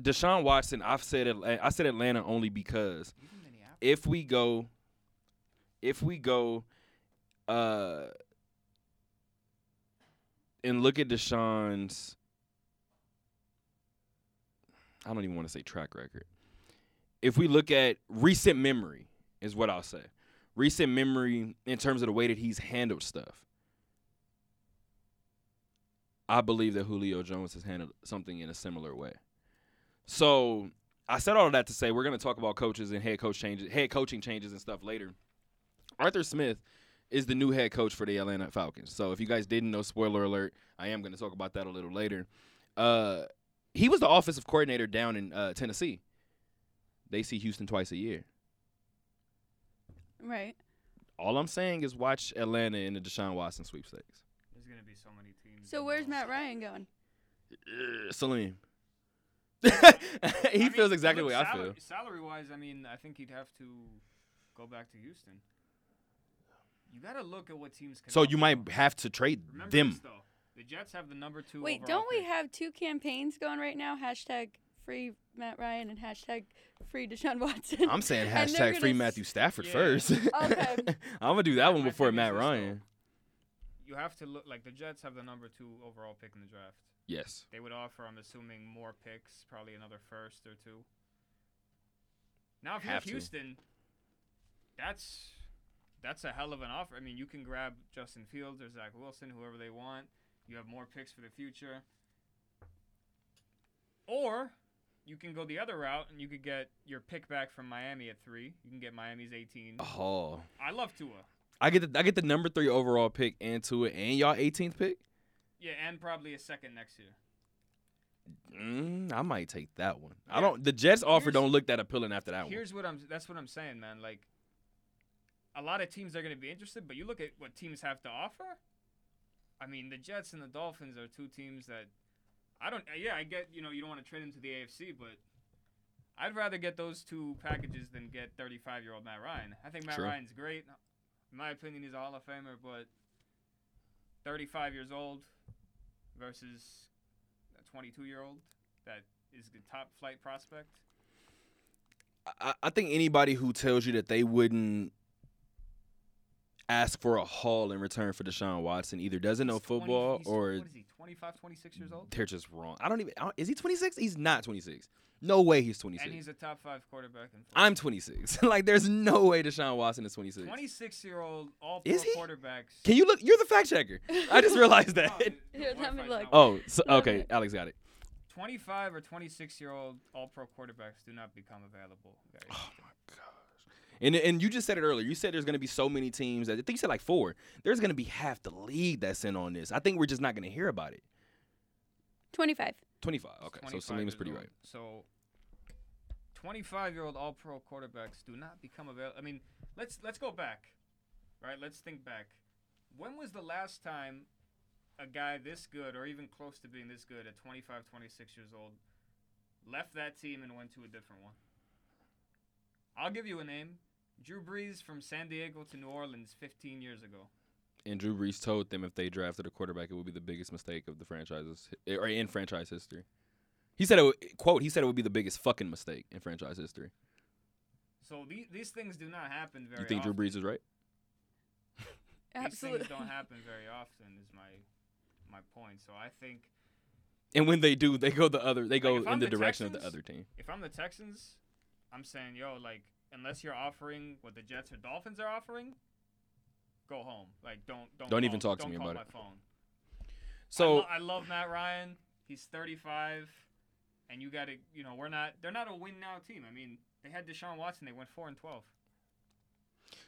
Deshaun Watson. I've said I said Atlanta only because if we go, if we go, uh, and look at Deshaun's, I don't even want to say track record. If we look at recent memory, is what I'll say. Recent memory in terms of the way that he's handled stuff. I believe that Julio Jones has handled something in a similar way. So I said all of that to say we're going to talk about coaches and head coach changes, head coaching changes and stuff later. Arthur Smith is the new head coach for the Atlanta Falcons. So if you guys didn't know, spoiler alert, I am going to talk about that a little later. Uh, he was the offensive coordinator down in uh, Tennessee. They see Houston twice a year. Right. All I'm saying is watch Atlanta in the Deshaun Watson sweepstakes. There's gonna be so many teams. So where's Matt Ryan going? Uh, Salim. *laughs* I he mean, feels exactly the look, way I salary, feel. Salary wise, I mean, I think he'd have to go back to Houston. You got to look at what teams can. So you might though. have to trade Remember them. this, though. The Jets have the number two. Wait, don't we pick. have two campaigns going right now? Hashtag free Matt Ryan and hashtag free Deshaun Watson. I'm saying *laughs* hashtag free Matthew Stafford Yeah. first. *laughs* Okay. I'm gonna do that one before Matt this, though. Ryan. You have to look like the Jets have the number two overall pick in the draft. Yes. They would offer, I'm assuming, more picks, probably another first or two. Now, if Have you're Houston, that's that's a hell of an offer. I mean, you can grab Justin Fields or Zach Wilson, whoever they want. You have more picks for the future. Or you can go the other route and you could get your pick back from Miami at three. You can get Miami's 18. Oh, I love Tua. I get the I get the number three overall pick and Tua, and y'all 18th pick. Yeah, and probably a second next year. Mm, I might take that one. I don't. The Jets offer Here's- don't look that appealing after that one. Here's what I'm. That's what I'm saying, man. Like, a lot of teams are going to be interested, but you look at what teams have to offer. I mean, the Jets and the Dolphins are two teams that I don't. Yeah, I get. You know, you don't want to trade into the AFC, but I'd rather get those two packages than get 35 year old Matt Ryan. I think Matt True. Ryan's great. In my opinion, he's a Hall of Famer, but 35 years old versus a 22 year old that is the top flight prospect. I, I think anybody who tells you that they wouldn't ask for a haul in return for Deshaun Watson either doesn't know He's 20 football he's- or what is he 25 26 years old they're just wrong. I don't even. I don't, is he 26? He's not 26. No way he's 26. and he's a top 5 quarterback in football. I'm 26. *laughs* like there's no way Deshaun Watson is 26. 26 year old all pro Is he? quarterbacks Can you look? You're the fact checker. I just *laughs* realized that. the- *laughs* the Here, let me look. Oh, so, okay. Alex got it. 25 or 26 year old all pro quarterbacks do not become available very Oh my gosh. And and you just said it earlier. You said there's going to be so many teams. That, I think you said like four. There's going to be half the league that's in on this. I think we're just not going to hear about it. 25. 25. Okay. So 25 Salim is pretty old. right. So 25 year old all pro quarterbacks do not become available. I mean, let's let's go back. Right? Let's think back. When was the last time a guy this good or even close to being this good at 25, 26 years old left that team and went to a different one? I'll give you a name. Drew Brees from San Diego to New Orleans 15 years ago. And Drew Brees told them if they drafted a quarterback, it would be the biggest mistake of the franchise's or in franchise history. He said it. Would, quote. He said it would be the biggest fucking mistake in franchise history. So these, these things do not happen very You think often. Drew Brees is right? Absolutely. These things don't happen very often is my my point. So I think And when they do, they go the other. They go if I'm in the, the direction of the other team. if I'm the Texans, I'm saying, yo, like, unless you're offering what the Jets or Dolphins are offering, go home. Like, don't don't Don't call- even talk to don't me call about my it. Phone. So I, lo- I love Matt Ryan. He's 35, and you got to, you know, we're not. They're not a win now team. I mean, they had Deshaun Watson. They went four and 12.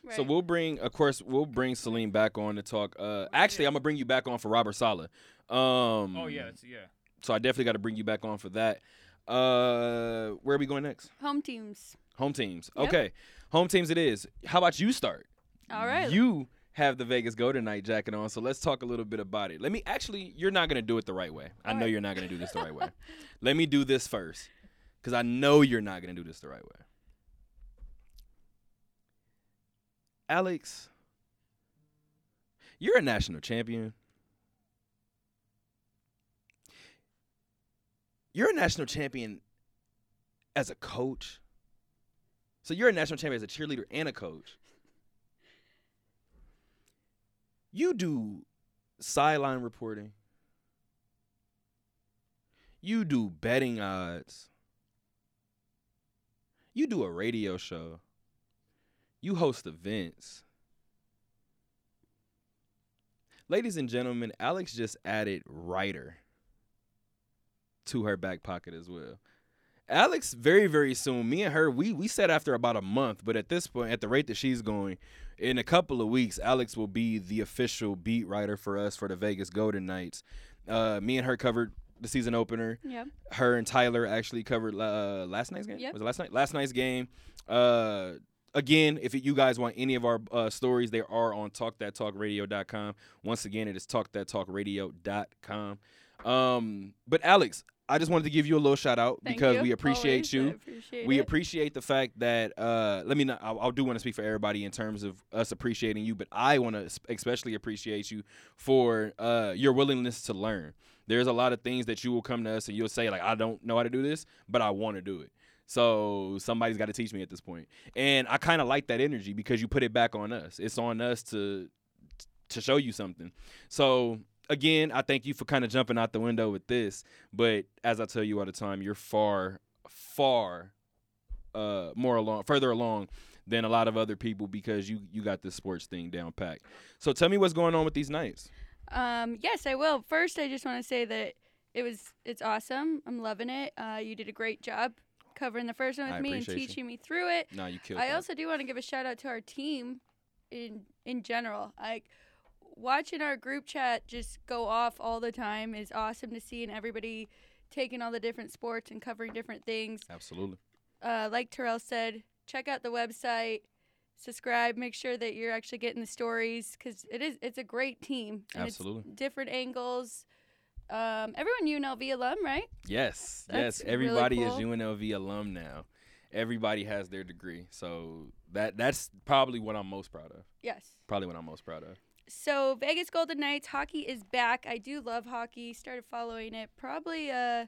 Right. So we'll bring, of course, we'll bring Salim back on to talk. Uh, actually, Yeah. I'm gonna bring you back on for Robert Saleh. Um, Oh yeah, that's, yeah. So I definitely got to bring you back on for that. Uh, where are we going next? Home teams. Home teams. Yep. Okay, home teams. It is. How about you start? All right. You have the Vegas Golden Knight jacket on, so let's talk a little bit about it. Let me actually. You're not gonna do it the right way. I All know right. you're not gonna do this the right way. *laughs* Let me do this first, because I know you're not gonna do this the right way. Alex, you're a national champion. You're a national champion as a coach. So you're a national champion as a cheerleader and a coach. You do sideline reporting. You do betting odds. You do a radio show. You host events. Ladies and gentlemen, Alex just added writer to her back pocket as well. Alex, very, very soon, me and her, we we said after about a month, but at this point, at the rate that she's going, in a couple of weeks, Alex will be the official beat writer for us for the Vegas Golden Knights. Uh, me and her covered the season opener. Yeah. Her and Tyler actually covered uh, last night's game. Yep. Was it last night? Last night's game. Uh, again, if you guys want any of our uh, stories, they are on talkthattalkradio.com. Once again, it is talkthattalkradio.com. Um, but Alex, I just wanted to give you a little shout out Thank because you. we appreciate Always, you. appreciate we it. appreciate the fact that uh let me not I, I do want to speak for everybody in terms of us appreciating you but i want to especially appreciate you for uh your willingness to learn. There's a lot of things that you will come to us and you'll say like i don't know how to do this but i want to do it. So somebody's got to teach me at this point. And i kind of like that energy because you put it back on us. It's on us to to show you something. So again i thank you for kind of jumping out the window with this but as i tell you all the time you're far far uh more along further along than a lot of other people because you you got this sports thing down packed. So tell me what's going on with these Knights. Um, yes, I will. First, I just want to say that it was it's awesome. I'm loving it. Uh, you did a great job covering the first one with me and appreciate you. teaching me through it. Nah, you killed. I that. also do want to give a shout out to our team in in general. Like watching our group chat just go off all the time is awesome to see and everybody taking all the different sports and covering different things. absolutely. Uh, like Terrell said, check out the website, subscribe, make sure that you're actually getting the stories because it is it's a great team. And Absolutely. It's different angles. Um, everyone UNLV alum, right? Yes, That's yes. really Everybody cool. is UNLV alum now. Everybody has their degree, so that that's probably what I'm most proud of. Yes. Probably what I'm most proud of. So Vegas Golden Knights hockey is back. I do love hockey. Started following it probably a,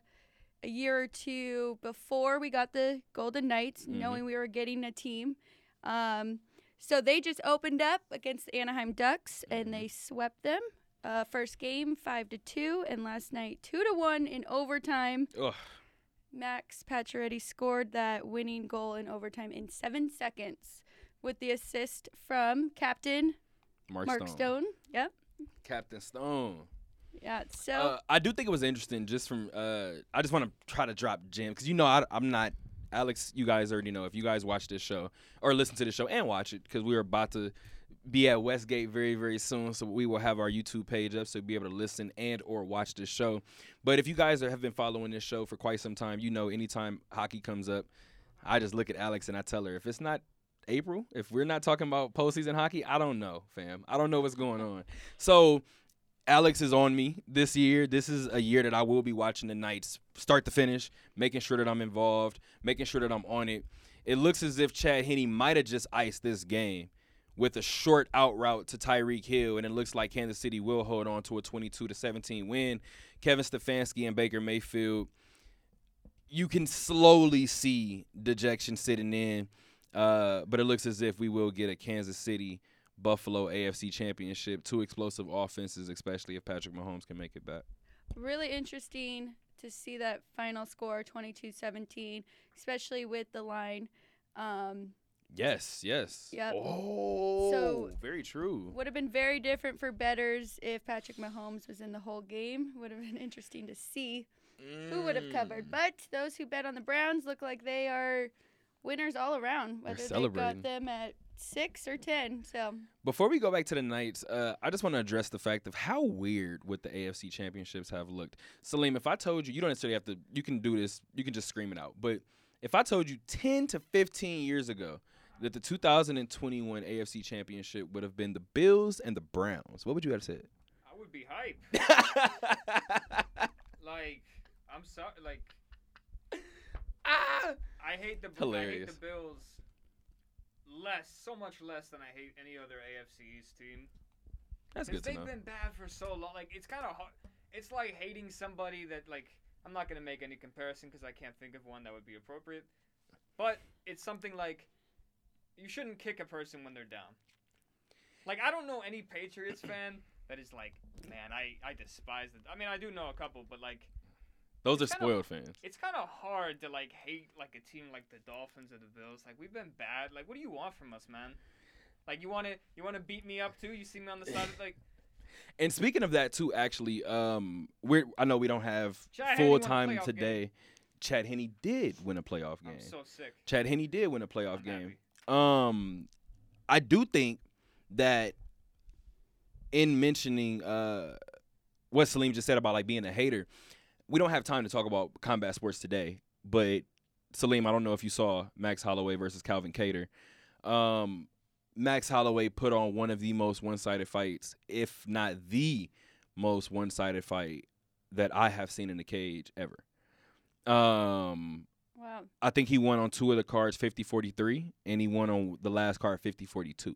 a year or two before we got the Golden Knights, Mhm. knowing we were getting a team. Um, so they just opened up against the Anaheim Ducks and they swept them. Uh, first game five to two, and last night two to one in overtime. Ugh. Max Pacioretty scored that winning goal in overtime in seven seconds with the assist from captain Mark, Mark Stone. Stone. Yep. Captain Stone. Yeah. So Uh, I do think it was interesting. Just from, uh, I just want to try to drop gems because you know I, I'm not Alex. You guys already know if you guys watch this show or listen to the show and watch it because we are about to be at Westgate very very soon. So we will have our YouTube page up so you'll be able to listen and or watch this show. But if you guys are, have been following this show for quite some time, you know anytime hockey comes up, I just look at Alex and I tell her if it's not April, if we're not talking about postseason hockey, I don't know, fam. I don't know what's going on. So Alex is on me this year. This is a year that I will be watching the Knights start to finish, making sure that I'm involved, making sure that I'm on it. It looks as if Chad Henne might have just iced this game with a short out route to Tyreek Hill, and it looks like Kansas City will hold on to a 22 to 17 win. Kevin Stefanski and Baker Mayfield, you can slowly see dejection sitting in, uh, but it looks as if we will get a Kansas City Buffalo AFC Championship. Two explosive offenses, especially if Patrick Mahomes can make it back. really interesting to see that final score 22-17, especially with the line. Um, Yes, yes. Yep. Oh, So- very true. would have been very different for betters if Patrick Mahomes was in the whole game. Would have been *laughs* interesting to see who would have Mm. covered. But those who bet on the Browns look like they are winners all around, They're whether they celebrating. got them at six or ten. So Before we go back to the Knights, uh, I just want to address the fact of how weird what the AFC championships have looked. Salim, if I told you, you don't necessarily have to, you can do this, you can just scream it out. But if I told you 10 to 15 years ago that the 2021 AFC championship would have been the Bills and the Browns, what would you have said? I would be hype. *laughs* like, I'm sorry. Like, Ah! I hate the I hate the Bills less, so much less than I hate any other AFC East team. That's good to they've know. been bad for so long. Like, it's kind of hard. It's like hating somebody that, like, I'm not gonna make any comparison because I can't think of one that would be appropriate. But it's something like, you shouldn't kick a person when they're down. Like, I don't know any Patriots *clears throat* fan that is like, man, I I despise it. I mean, I do know a couple, but like. Those are it's kinda- spoiled fans. It's kind of hard to like hate like a team like the Dolphins or the Bills. Like we've been bad. Like what do you want from us, man? Like you want to you want to beat me up too? You see me on the side of like *laughs* And speaking of that too, actually, um, we're I know we don't have Chad full time today. Chad Henne did win a playoff game. I'm so sick. Chad Henne did win a playoff I'm game. happy. Um, I do think that in mentioning uh what Salim just said about like being a hater, we don't have time to talk about combat sports today. But Salim, I don't know if you saw Max Holloway versus Calvin Kattar. Um, Max Holloway put on one of the most one-sided fights, if not the most one-sided fight that I have seen in the cage ever. Um, wow, I think he won on two of the cards 50-43 and he won on the last card 50-42.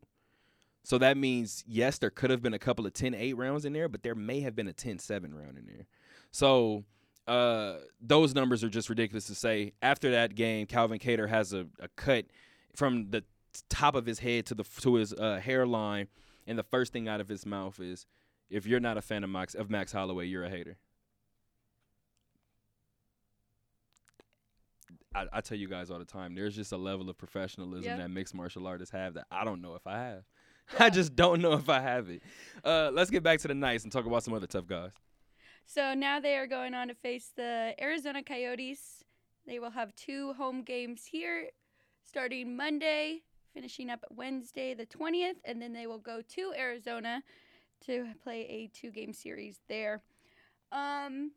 So that means yes, there could have been a couple of 10-8 rounds in there, but there may have been a 10-7 round in there. So uh, those numbers are just ridiculous to say. After that game, Calvin Kattar has a, a cut from the top of his head to the to his uh, hairline, and the first thing out of his mouth is, "If you're not a fan of Max of Max Holloway, you're a hater." I, I tell you guys all the time, there's just a level of professionalism Yeah. that mixed martial artists have that I don't know if I have. *laughs* Yeah. I just don't know if I have it. Uh, let's get back to the Knights and talk about some other tough guys. So now they are going on to face the Arizona Coyotes. They will have two home games here starting Monday, finishing up Wednesday the 20th, and then they will go to Arizona to play a two game series there. Um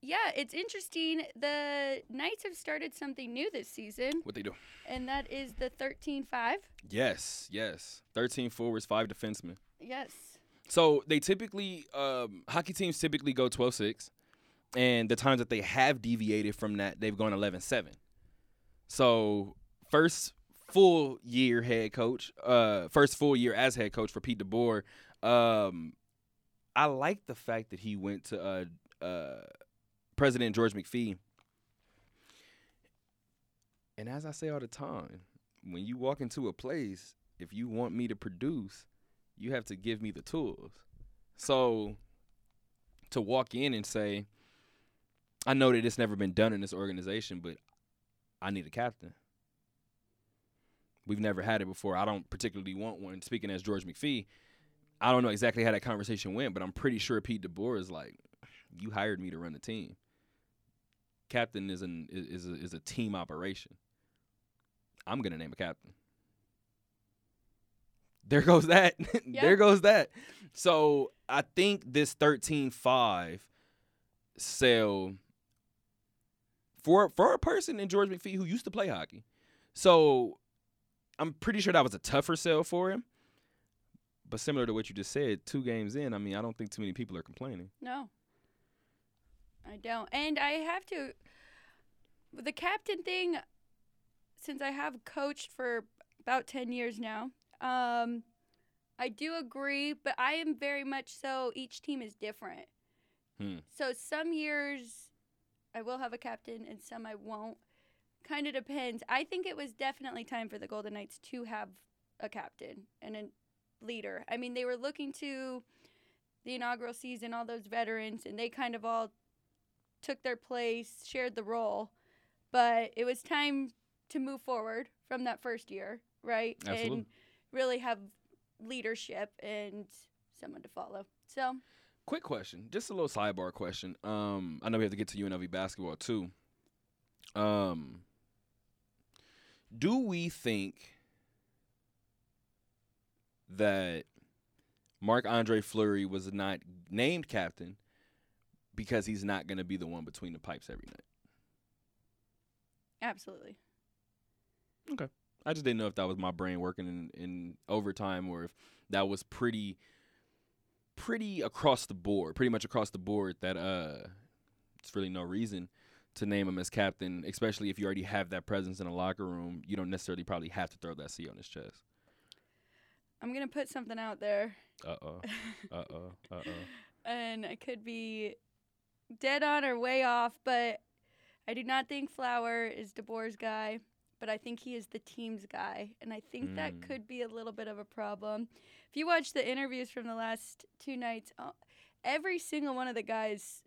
yeah, it's interesting. The Knights have started something new this season, What they do? and that is the 13 5. Yes, yes. 13 forwards, five defensemen. Yes. So they typically, um, hockey teams typically go 12 6. And the times that they have deviated from that, they've gone 11 7. So, first full year head coach, uh, first full year as head coach for Pete DeBoer. Um, I like the fact that he went to uh, uh, President George McPhee. And as I say all the time, when you walk into a place, if you want me to produce, you have to give me the tools. So to walk in and say, I know that it's never been done in this organization, but I need a captain. We've never had it before. I don't particularly want one. Speaking as George McPhee, I don't know exactly how that conversation went, but I'm pretty sure Pete DeBoer is like, you hired me to run the team. Captain is an is is a, is a team operation. I'm gonna name a captain. There goes that. Yeah. *laughs* there goes that. So I think this 13-5 sell for for a person in George McPhee who used to play hockey. So I'm pretty sure that was a tougher sell for him. But similar to what you just said, two games in, I mean, I don't think too many people are complaining. No. I don't. And I have to the captain thing since I have coached for about 10 years now. Um I do agree, but I am very much so each team is different. Hmm. So some years I will have a captain and some I won't. Kind of depends. I think it was definitely time for the Golden Knights to have a captain and a leader. I mean, they were looking to the inaugural season, all those veterans, and they kind of all took their place, shared the role. But it was time to move forward from that first year, right? Absolutely. And really have leadership and someone to follow. So, Quick question, just a little sidebar question. Um, I know we have to get to UNLV basketball too. Um, do we think that Marc Andre Fleury was not named captain because he's not going to be the one between the pipes every night? absolutely. I just didn't know if that was my brain working in, in overtime or if that was pretty pretty across the board, pretty much across the board that uh it's really no reason to name him as captain, especially if you already have that presence in a locker room. You don't necessarily probably have to throw that C on his chest. I'm going to put something out there. Uh *laughs* oh. Uh oh. Uh oh. and I could be dead on or way off, but I do not think Flower is DeBoer's guy, but I think he is the team's guy, and I think that Mm. could be a little bit of a problem. If you watch the interviews from the last two nights, uh, every single one of the guys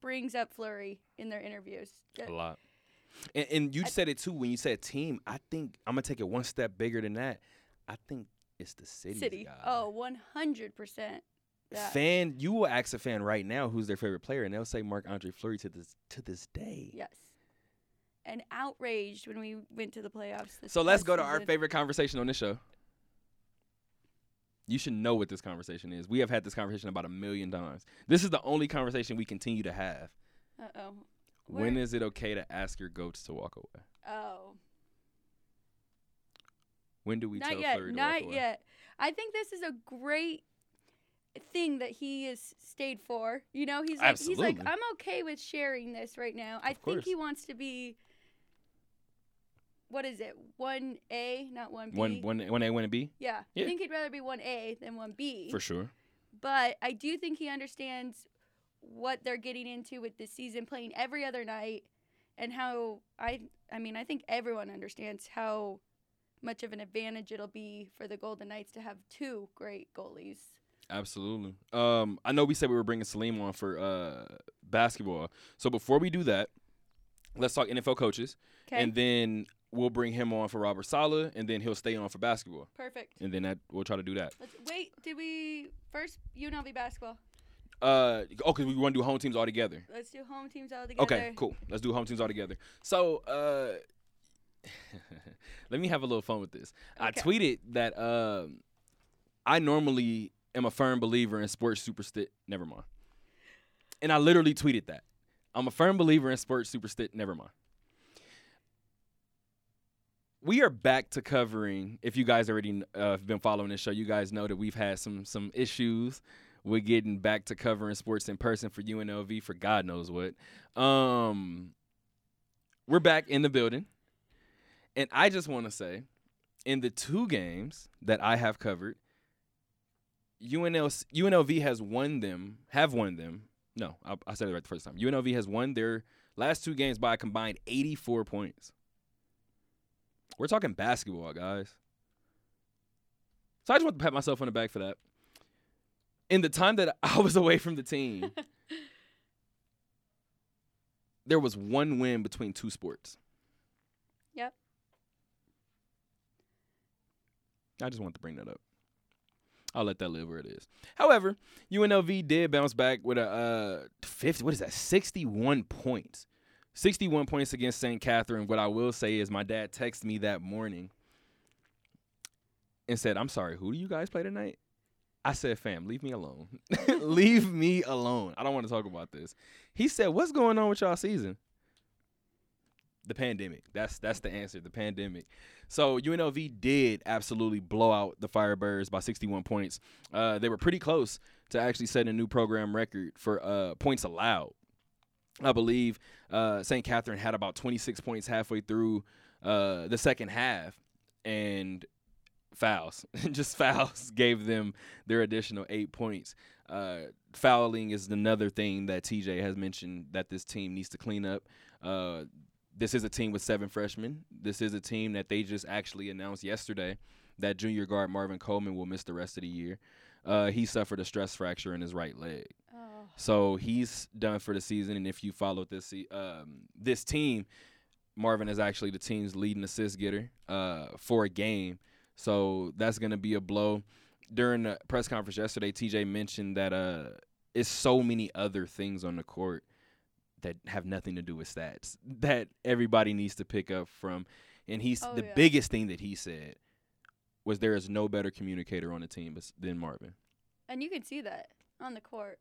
brings up Fleury in their interviews. A lot. And, and you I- said it too when you said team. I think I'm gonna take it one step bigger than that. I think it's the city's City. guy. Oh, 100%. that. fan, you will ask a fan right now who's their favorite player, and they'll say Marc Andre Fleury to this to this day. Yes. And outraged when we went to the playoffs. This So let's go to our favorite conversation on this show. You should know what this conversation is. We have had this conversation about a million times. This is the only conversation we continue to have. Uh oh. When is it okay to ask your goats to walk away? Oh. When do we not tell yet. Fleury to Not walk away? yet. I think this is a great thing that he has stayed for. You know, he's like he's like I'm okay with sharing this right now. I think he wants to be what is it? 1A, not 1B. When when when they win a B yeah. Yeah. I think he'd rather be 1A than 1B. for sure. But I do think he understands what they're getting into with this season playing every other night and how I I mean, I think everyone understands how much of an advantage it'll be for the Golden Knights to have two great goalies. Absolutely. Um, I know we said we were bringing Salim on for uh basketball. So before we do that, Let's talk NFL coaches, Okay. and then we'll bring him on for Robert Saleh, and then he'll stay on for basketball, Perfect. and then that we'll try to do that. Let's, wait, did we first UNLV basketball? Uh, oh, because we want to do home teams all together. Let's do home teams all together. Okay, cool. Let's do home teams all together. So, uh, *laughs* let me have a little fun with this. I tweeted that um, I normally am a firm believer in sports superstition. Never mind. And I literally tweeted that. I'm a firm believer in sports superstition. Never mind. We are back to covering. If you guys already uh, have been following this show, you guys know that we've had some some issues with getting back to covering sports in person for UNLV for God knows what. Um, we're back in the building, and I just want to say, in the two games that I have covered, UNL UNLV has won them. Have won them. No, I, I said it right the first time. UNLV has won their last two games by a combined 84 points. We're talking basketball, guys. So I just want to pat myself on the back for that. In the time that I was away from the team, *laughs* there was one win between two sports. Yep. I just want to bring that up. I'll let that live where it is. However, UNLV did bounce back with a uh, 50, what is that? 61 points. 61 points against St. Katherine. What I will say is my dad texted me that morning and said, I'm sorry, who do you guys play tonight? I said, fam, leave me alone. *laughs* leave me alone. I don't want to talk about this. He said, What's going on with y'all season? The pandemic. That's that's the answer. The pandemic. So UNLV did absolutely blow out the Firebirds by 61 points. Uh, they were pretty close to actually setting a new program record for uh, points allowed. I believe uh, St. Katherine had about 26 points halfway through uh, the second half, and fouls, *laughs* just fouls, *laughs* gave them their additional eight points. Uh, fouling is another thing that TJ has mentioned that this team needs to clean up. Uh, this is a team with seven freshmen. This is a team that they just actually announced yesterday that junior guard Marvin Coleman will miss the rest of the year. Uh, he suffered a stress fracture in his right leg. So he's done for the season. And if you followed this um, this team, Marvin is actually the team's leading assist getter uh, for a game. So that's going to be a blow. During the press conference yesterday, TJ mentioned that uh, it's so many other things on the court that have nothing to do with stats *laughs* that everybody needs to pick up from. And he's Oh, the yeah. biggest thing that he said was there is no better communicator on the team than Marvin. And you can see that on the court.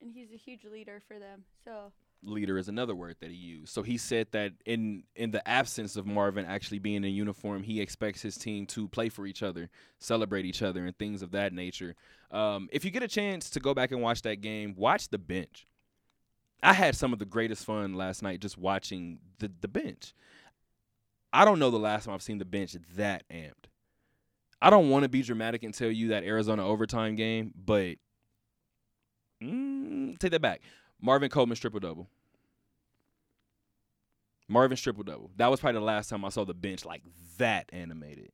And he's a huge leader for them. So leader is another word that he used. So he said that in in the absence of Marvin actually being in uniform, he expects his team to play for each other, celebrate each other, and things of that nature. Um, if you get a chance to go back and watch that game, watch the bench. I had some of the greatest fun last night just watching the the bench. I don't know the last time I've seen the bench that amped. I don't want to be dramatic and tell you that Arizona overtime game, but mm, take that back. Marvin Coleman's triple double. Marvin's triple double. That was probably the last time I saw the bench like that animated.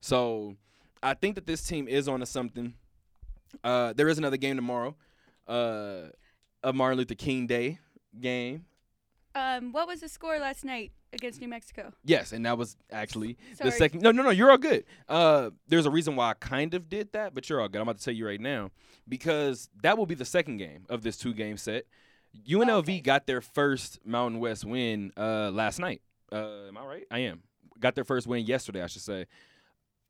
So I think that this team is on to something. Uh, there is another game tomorrow, uh, a Martin Luther King Day game. Um what was the score last night against New Mexico? Yes, and that was actually Sorry. the second. No, no, no. You're all good. Uh, there's a reason why I kind of did that, but you're all good. I'm about to tell you right now because that will be the second game of this two game set. UNLV Okay. got their first Mountain West win uh, last night. Uh, am I right? I am. Got their first win yesterday, I should say,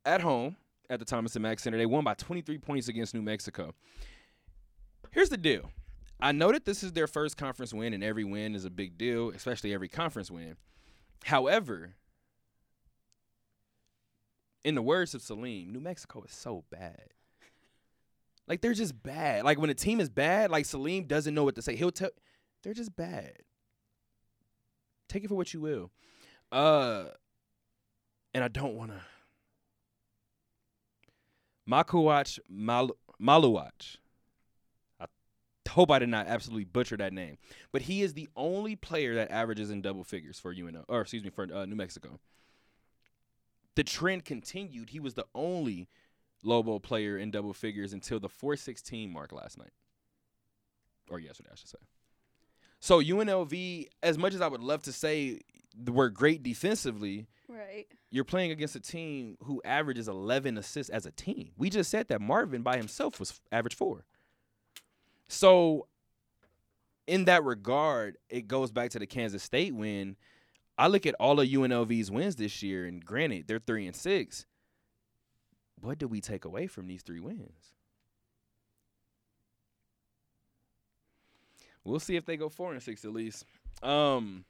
at home at the Thomas and Mack Center. They won by 23 points against New Mexico. Here's the deal. I know that this is their first conference win, and every win is a big deal, especially every conference win. However, in the words of Salim, New Mexico is so bad. Like they're just bad. Like when a team is bad, like Salim doesn't know what to say. He'll tell they're just bad. Take it for what you will. Uh and I don't wanna Makuach Mal- Maluach. Hope I did not absolutely butcher that name. But he is the only player that averages in double figures for UNO, or excuse me, for uh, New Mexico. The trend continued. He was the only Lobo player in double figures until the 416 mark last night. Or yesterday, I should say. So UNLV, as much as I would love to say we're great defensively, Right. you're playing against a team who averages 11 assists as a team. We just said that Marvin by himself was average four. So, in that regard, it goes back to the Kansas State win. I look at all of UNLV's wins this year, and granted, they're three and six. What do we take away from these three wins? We'll see if they go four and six at least. Um,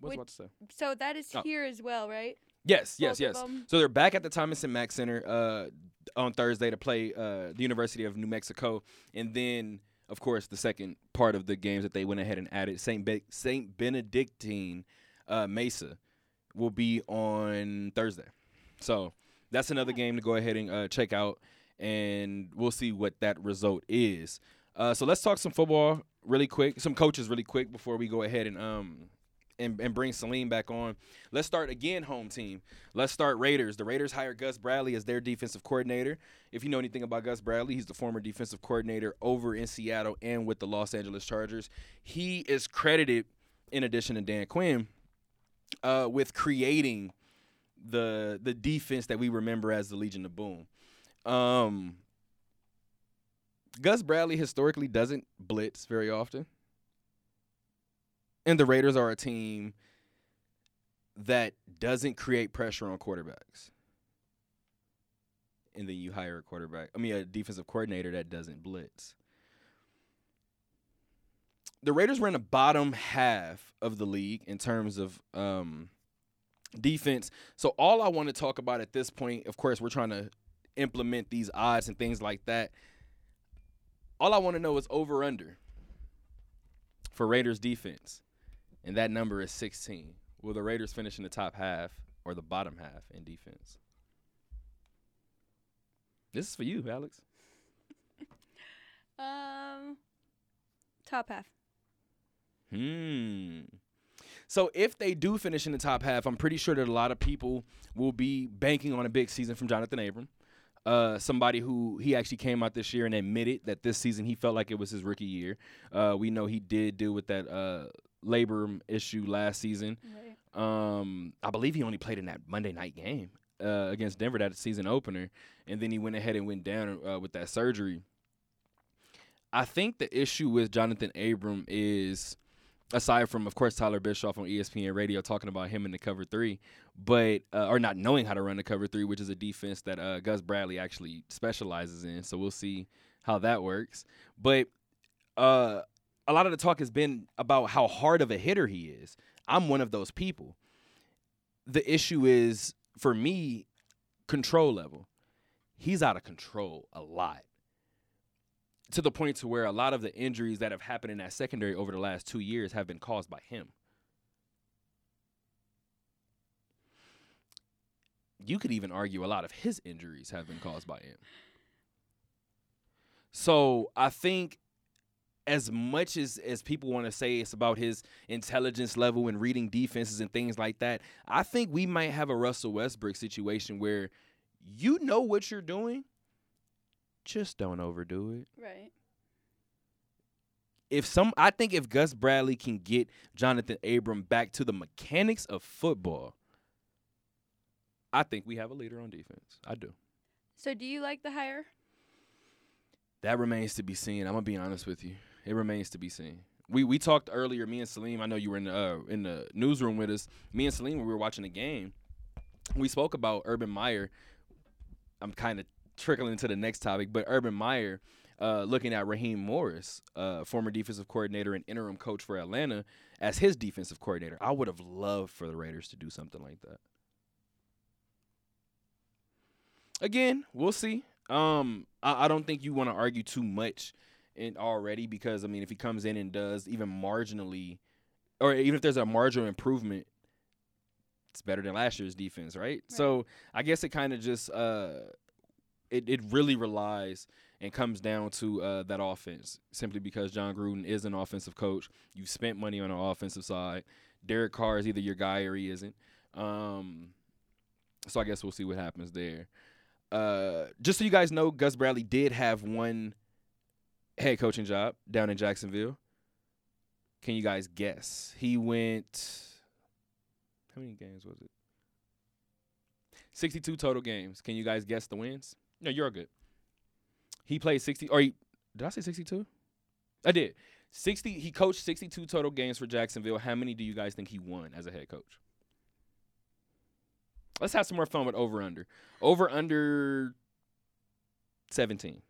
what's Would- about to say? So that is Oh. here as well, right? Yes, yes, yes. So they're back at the Thomas and Mack Center uh, on Thursday to play uh, the University of New Mexico, and then, of course, the second part of the games that they went ahead and added Saint Be- Saint Benedictine uh, Mesa will be on Thursday. So that's another game to go ahead and uh, check out, and we'll see what that result is. Uh, so let's talk some football really quick, some coaches really quick before we go ahead and um and, and bring Salim back on. Let's start again, home team. Let's start Raiders. The Raiders hired Gus Bradley as their defensive coordinator. If you know anything about Gus Bradley, he's the former defensive coordinator over in Seattle and with the Los Angeles Chargers. He is credited, in addition to Dan Quinn, uh, with creating the the defense that we remember as the Legion of Boom. Um, Gus Bradley historically doesn't blitz very often. And the Raiders are a team that doesn't create pressure on quarterbacks. And then you hire a quarterback, I mean, a defensive coordinator that doesn't blitz. The Raiders were in the bottom half of the league in terms of um, defense. So, all I want to talk about at this point, of course, we're trying to implement these odds and things like that. All I want to know is over under for Raiders defense and that number is 16. Will the Raiders finish in the top half or the bottom half in defense? This is for you, Alex. *laughs* Um, top half. Hmm. So if they do finish in the top half, I'm pretty sure that a lot of people will be banking on a big season from Johnathan Abram. Uh, somebody who he actually came out this year and admitted that this season he felt like it was his rookie year. Uh, we know he did deal with that uh, labrum issue last season. Right. Um, I believe he only played in that Monday night game uh, against Denver, that season opener, and then he went ahead and went down uh, with that surgery. I think the issue with Johnathan Abram is, aside from of course Tyler Bischoff on ESPN Radio talking about him in the cover three, but uh, or not knowing how to run the cover three, which is a defense that uh, Gus Bradley actually specializes in. So we'll see how that works. But uh, a lot of the talk has been about how hard of a hitter he is. I'm one of those people. The issue is for me, control level. He's out of control a lot. To the point to where a lot of the injuries that have happened in that secondary over the last two years have been caused by him. You could even argue a lot of his injuries have been caused by him. So I think as much as as people want to say it's about his intelligence level and reading defenses and things like that, I think we might have a Russell Westbrook situation where you know what you're doing, just don't overdo it. Right. If some I think if Gus Bradley can get Johnathan Abram back to the mechanics of football, I think we have a leader on defense. I do. So do you like the hire? That remains to be seen. I'm gonna be honest with you. It remains to be seen. We we talked earlier. Me and Salim. I know you were in the uh, in the newsroom with us. Me and Salim, we were watching the game, we spoke about Urban Meyer. I'm kind of trickling into the next topic, but Urban Meyer, uh, looking at Raheem Morris, uh, former defensive coordinator and interim coach for Atlanta, as his defensive coordinator. I would have loved for the Raiders to do something like that. Again, we'll see. Um, I, I don't think you want to argue too much in already because I mean, if he comes in and does even marginally, or even if there's a marginal improvement, it's better than last year's defense, right? So I guess it kind of just uh, it it really relies and comes down to uh, that offense simply because Jon Gruden is an offensive coach. You've spent money on the offensive side. Derek Carr is either your guy or he isn't. Um, so I guess we'll see what happens there. Uh, just so you guys know, Gus Bradley did have one head coaching job down in Jacksonville. Can you guys guess? He went. How many games was it? 62 total games. Can you guys guess the wins? No, you're good. He played 60 or he, did I say 62? I did. 60 he coached 62 total games for Jacksonville. How many do you guys think he won as a head coach? Let's have some more fun with over under. Over under 17.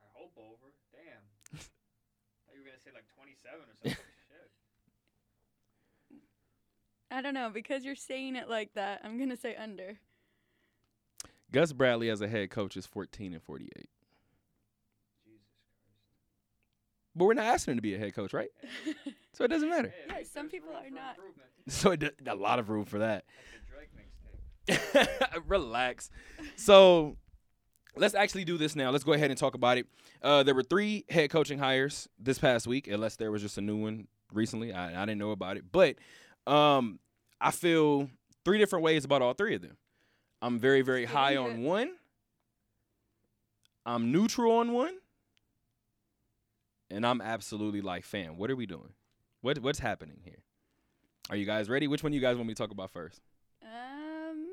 I hope over. Damn. thought you were gonna say like 27 or something. Shit. I don't know because you're saying it like that. I'm gonna say under. Gus Bradley as a head coach is 14 and 48. Jesus Christ. But we're not asking him to be a head coach, right? *laughs* So it doesn't matter. Hey, Yeah, some there's people are not. So it, d- a lot of room for that. Drake. *laughs* Relax. So let's actually do this now. Let's go ahead and talk about it. Uh, there were three head coaching hires this past week, unless there was just a new one recently. I, I didn't know about it, but um, I feel three different ways about all three of them. I'm very, very high on one. I'm neutral on one, and I'm absolutely like, fam, what are we doing? What what's happening here? Are you guys ready? Which one you guys want me to talk about first? Um.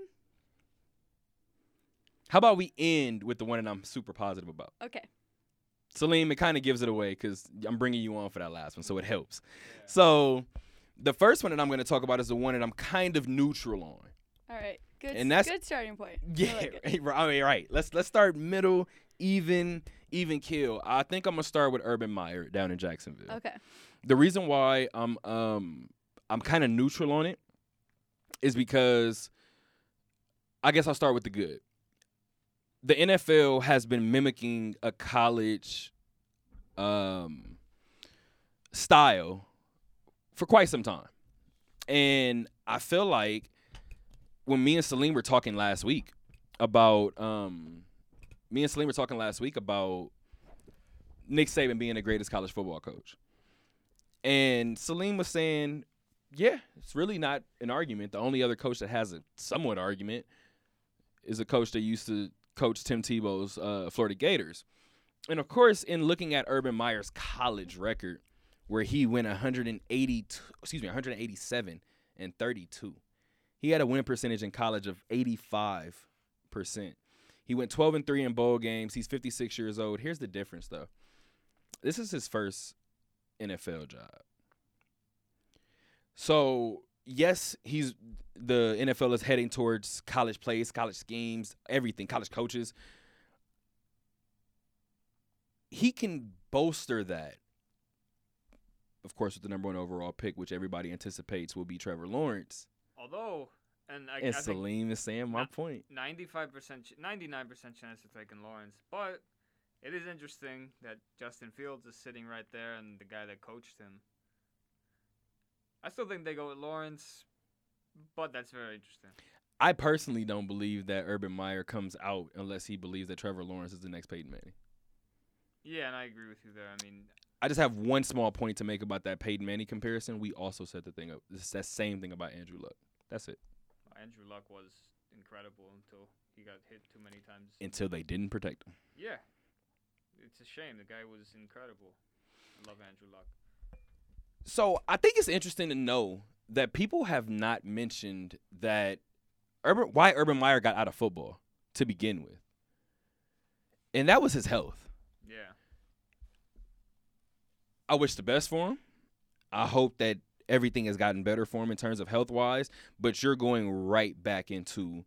How about we end with the one that I'm super positive about? Okay. Salim, it kind of gives it away because I'm bringing you on for that last one, so it helps. So, the first one that I'm going to talk about is the one that I'm kind of neutral on. All right. Good. And that's- good starting point. I Yeah, like right, *laughs* right, I mean, right. Let's let's start middle, even, even kill. I think I'm gonna start with Urban Meyer down in Jacksonville. Okay. The reason why I'm um I'm kind of neutral on it is because I guess I'll start with the good. The NFL has been mimicking a college um style for quite some time. And I feel like when me and Salim were talking last week about um me and Salim were talking last week about Nick Saban being the greatest college football coach. And Salim was saying, yeah, it's really not an argument. The only other coach that has a somewhat argument is a coach that used to coach Tim Tebow's uh, Florida Gators. And of course, in looking at Urban Meyer's college record, where he went 182, excuse me, 187 and 32, he had a win percentage in college of 85 percent. He went 12 and three in bowl games. He's 56 years old. Here's the difference, though. This is his first NFL job. So yes, he's the NFL is heading towards college plays, college schemes, everything, college coaches. He can bolster that, of course, with the number one overall pick, which everybody anticipates will be Trevor Lawrence. Although, and I, And I Salim is saying my point. 95%, 99% chance of taking Lawrence. But it is interesting that Justin Fields is sitting right there and the guy that coached him. I still think they go with Lawrence, but that's very interesting. I personally don't believe that Urban Meyer comes out unless he believes that Trevor Lawrence is the next Peyton Manning. Yeah, and I agree with you there. I mean, I just have one small point to make about that Peyton Manning comparison. We also said the thing, up. it's that same thing about Andrew Luck. That's it. Andrew Luck was incredible until he got hit too many times. Until they didn't protect him. Yeah. It's a shame. The guy was incredible. I love Andrew Luck. So I think it's interesting to know that people have not mentioned that Urban why Urban Meyer got out of football to begin with. And that was his health. Yeah. I wish the best for him. I hope that everything has gotten better for him in terms of health wise, but you're going right back into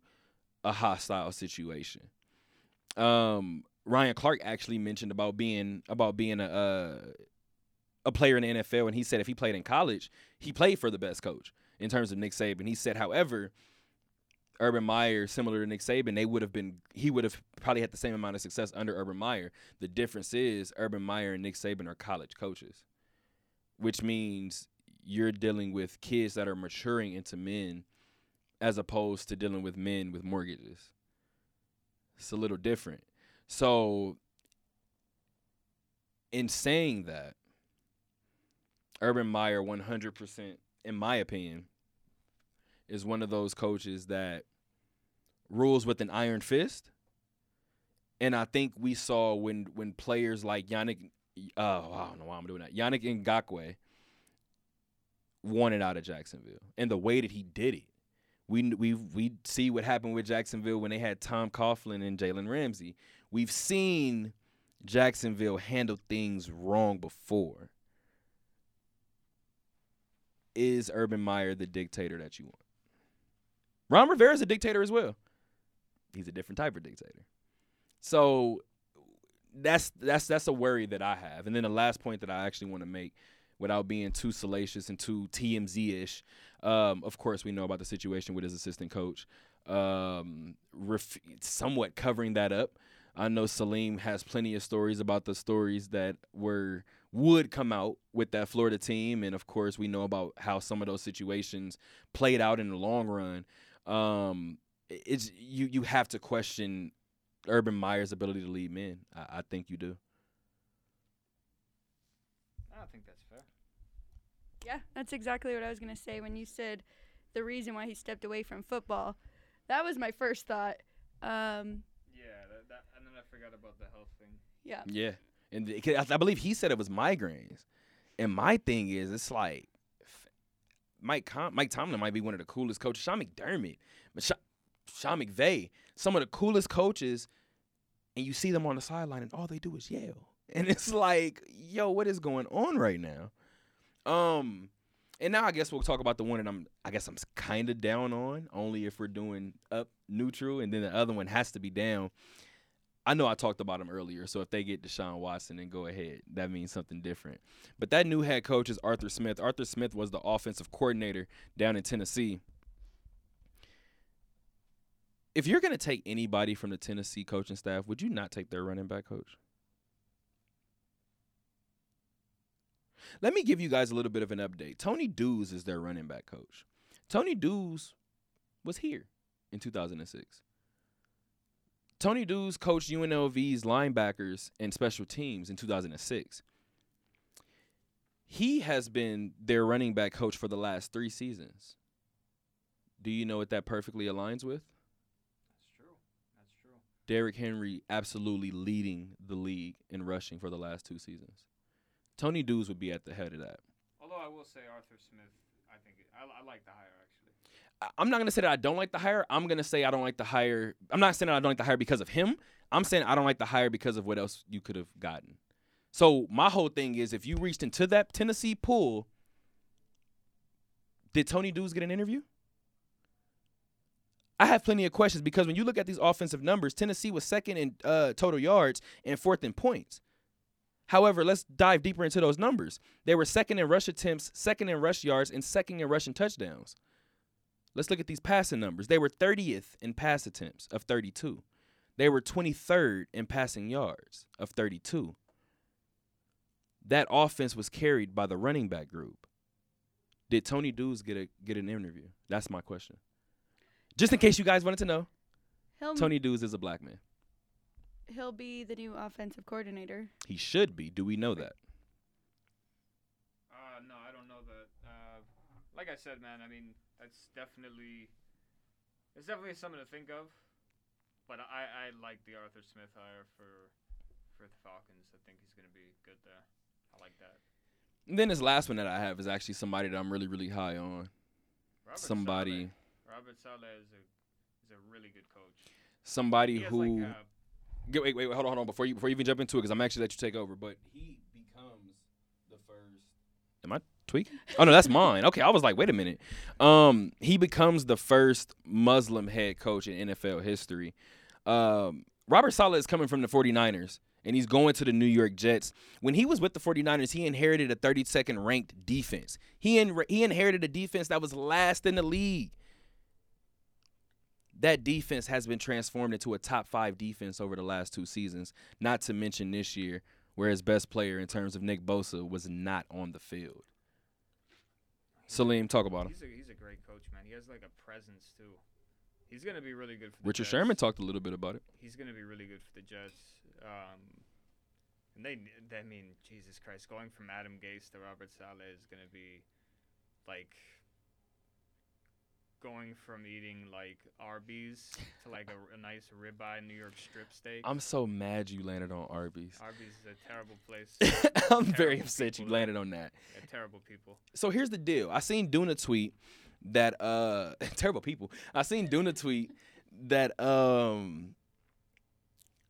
a hostile situation. Um, Ryan Clark actually mentioned about being about being a uh, a player in the NFL, and he said if he played in college, he played for the best coach in terms of Nick Saban. He said, however, Urban Meyer, similar to Nick Saban, they would have been he would have probably had the same amount of success under Urban Meyer. The difference is Urban Meyer and Nick Saban are college coaches, which means you're dealing with kids that are maturing into men as opposed to dealing with men with mortgages. It's a little different. So in saying that, Urban Meyer 100% in my opinion is one of those coaches that rules with an iron fist. And I think we saw when when players like Yannick oh, I don't know why I'm doing that. Yannick Ngakoue wanted out of Jacksonville, and the way that he did it, we we we see what happened with Jacksonville when they had Tom Coughlin and Jalen Ramsey. We've seen Jacksonville handle things wrong before. Is Urban Meyer the dictator that you want? Ron is a dictator as well. He's a different type of dictator. So that's that's that's a worry that I have. And then the last point that I actually want to make, without being too salacious and too TMZ ish, um, of course we know about the situation with his assistant coach, um, ref- somewhat covering that up. I know Salim has plenty of stories about the stories that were would come out with that Florida team, and of course we know about how some of those situations played out in the long run. Um, it's you you have to question Urban Meyer's ability to lead men. I, I think you do. I don't think that's fair. Yeah, that's exactly what I was gonna say when you said the reason why he stepped away from football. That was my first thought. Um, Yeah, that, that, and then I forgot about the health thing. yeah, Yeah, and the- 'cause I I believe he said it was migraines. And my thing is, it's like f- Mike Com- Mike Tomlin might be one of the coolest coaches. Sean McDermott, Sean, Sean McVay, some of the coolest coaches, and you see them on the sideline, and all they do is yell. *laughs* And it's like, yo, what is going on right now? Um, and now I guess we'll talk about the one that I'm. I guess I'm kind of down on, only if we're doing up neutral, and then the other one has to be down. I know I talked about him earlier, so if they get Deshaun Watson, then go ahead. That means something different. But that new head coach is Arthur Smith. Arthur Smith was the offensive coordinator down in Tennessee. If you're going to take anybody from the Tennessee coaching staff, would you not take their running back coach? Let me give you guys a little bit of an update. Tony Dews is their running back coach. Tony Dews was here in 2006. Tony Dews coached UNLV's linebackers and special teams in 2006. He has been their running back coach for the last three seasons. Do you know what that perfectly aligns with? That's true. That's true. Derrick Henry absolutely leading the league in rushing for the last two seasons. Tony Dews would be at the head of that. Although I will say Arthur Smith, I think it, I, I like the. I- I'm not gonna say that I don't like the hire. I'm gonna say I don't like the hire. I'm not saying I don't like the hire because of him. I'm saying I don't like the hire because of what else you could have gotten. So my whole thing is, if you reached into that Tennessee pool, did Tony Dews get an interview? I have plenty of questions because when you look at these offensive numbers, Tennessee was second in uh, total yards and fourth in points. However, let's dive deeper into those numbers. They were second in rush attempts, second in rush yards, and second in rushing touchdowns. Let's look at these passing numbers. They were 30th in pass attempts of 32. They were 23rd in passing yards of 32. That offense was carried by the running back group. Did Tony Dews get a get an interview? That's my question. Just in case you guys wanted to know, he'll Tony Dews is a black man. he'll be the new offensive coordinator. He should be. Do we know that? Uh, no, I don't know that. Uh, like I said, man, I mean, that's definitely, it's definitely something to think of. But I, I like the Arthur Smith hire for, for the Falcons. I think he's gonna be good there. I like that. And then this last one that I have is actually somebody that I'm really, really high on. Robert somebody, Saleh. Robert Saleh is a, is a really good coach. somebody who. like, uh, wait, wait, wait, hold on, hold on. Before you before you even jump into it, because I'm actually let you take over. But he becomes the first. Am I Oh no, that's mine. Okay, I was like, wait a minute. Um, he becomes the first Muslim head coach in NFL history. Um, Robert Saleh is coming from the 49ers. And he's going to the New York Jets. When he was with the 49ers, he inherited a 32nd ranked defense. He in, he inherited a defense that was last in the league that defense has been transformed into a top five defense over the last two seasons. Not to mention this year, where his best player in terms of Nick Bosa was not on the field. Salim, talk about him. he's a, he's a great coach, man. He has like a presence too. He's gonna be really good for the Richard Jets. Sherman talked a little bit about it. He's gonna be really good for the Jets. Um, and they, they, I mean, Jesus Christ, going from Adam Gase to Robert Saleh is gonna be like going from eating like Arby's to like a, a nice ribeye New York strip steak. I'm so mad you landed on Arby's. Arby's is a terrible place. *laughs* I'm very upset you landed on that. Terrible people. So here's the deal. I seen Duna tweet that uh *laughs* terrible people. I seen Duna tweet that um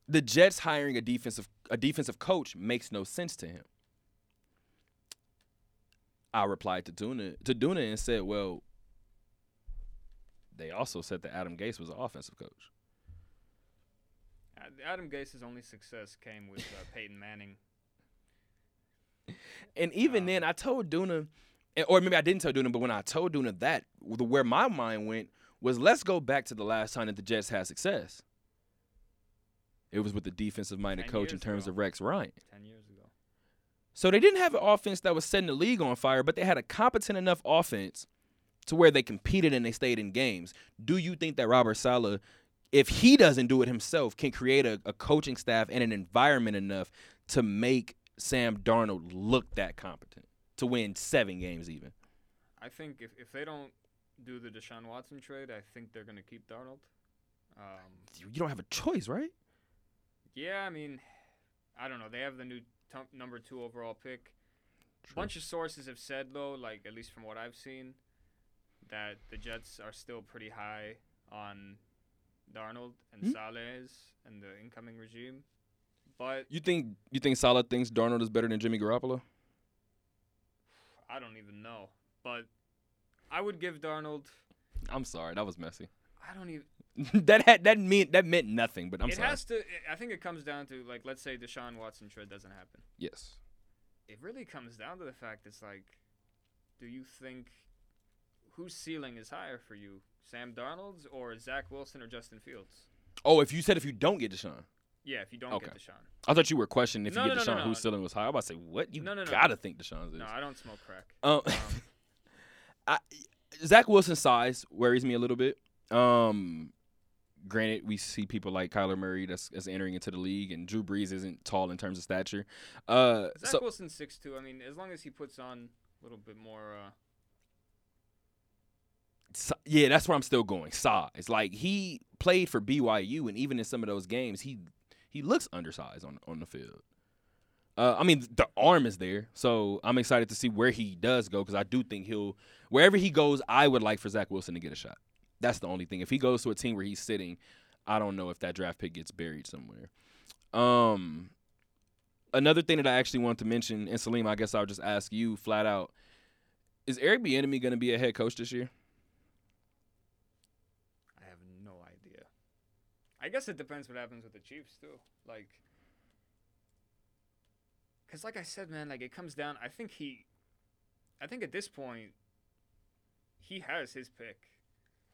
the Jets hiring a defensive a defensive coach makes no sense to him. I replied to Duna to Duna and said, "Well, they also said that Adam Gase was an offensive coach." Adam Gase's only success came with uh, Peyton Manning. *laughs* And even Um, then, I told Duna, or maybe I didn't tell Duna, but when I told Duna that, where my mind went was, let's go back to the last time that the Jets had success. It was with the defensive-minded coach in terms ago. of Rex Ryan. Ten years ago. So they didn't have an offense that was setting the league on fire, but they had a competent enough offense to where they competed and they stayed in games. Do you think that Robert Saleh, if he doesn't do it himself, can create a, a coaching staff and an environment enough to make Sam Darnold look that competent to win seven games even? I think if, if they don't do the Deshaun Watson trade, I think they're gonna keep Darnold. Um, You you don't have a choice, right? yeah, I mean, I don't know. They have the new t- number two overall pick. A bunch of sources have said though, like at least from what I've seen, that the Jets are still pretty high on Darnold and. Hmm? Saleh and the incoming regime. But You think you think Saleh thinks Darnold is better than Jimmy Garoppolo? I don't even know. But I would give Darnold. I'm sorry, that was messy. I don't even. *laughs* that had that mean that meant nothing, but I'm it sorry. has to. I think it comes down to like, let's say Deshaun Watson trade doesn't happen. yes. It really comes down to the fact it's like, do you think whose ceiling is higher for you, Sam Darnold's or Zach Wilson or Justin Fields? Oh, if you said if you don't get Deshaun. Yeah, if you don't Okay. get Deshaun. I thought you were questioning if No, you get no, Deshaun, no, whose ceiling was high. I'm about to say, what? You No, no, no. gotta think Deshaun's is. No, I don't smoke crack. Um, Um, *laughs* Zach Wilson's size worries me a little bit. Um, granted, we see people like Kyler Murray that's, that's entering into the league, and Drew Brees isn't tall in terms of stature. Uh, Zach so Wilson's six two. I mean, as long as he puts on a little bit more. Uh, yeah, that's where I'm still going. Size, like he played for BYU, and even in some of those games, he he looks undersized on on the field. Uh, I mean, the arm is there, so I'm excited to see where he does go because I do think he'll wherever he goes. I would like for Zach Wilson to get a shot. That's the only thing. If he goes to a team where he's sitting, I don't know if that draft pick gets buried somewhere. Um, another thing that I actually want to mention, and Salim, I guess I'll just ask you flat out: Is Eric Bieniemy going to be a head coach this year? I have no idea. I guess it depends what happens with the Chiefs too. Like, cause like I said, man, like it comes down. I think he, I think at this point, he has his pick.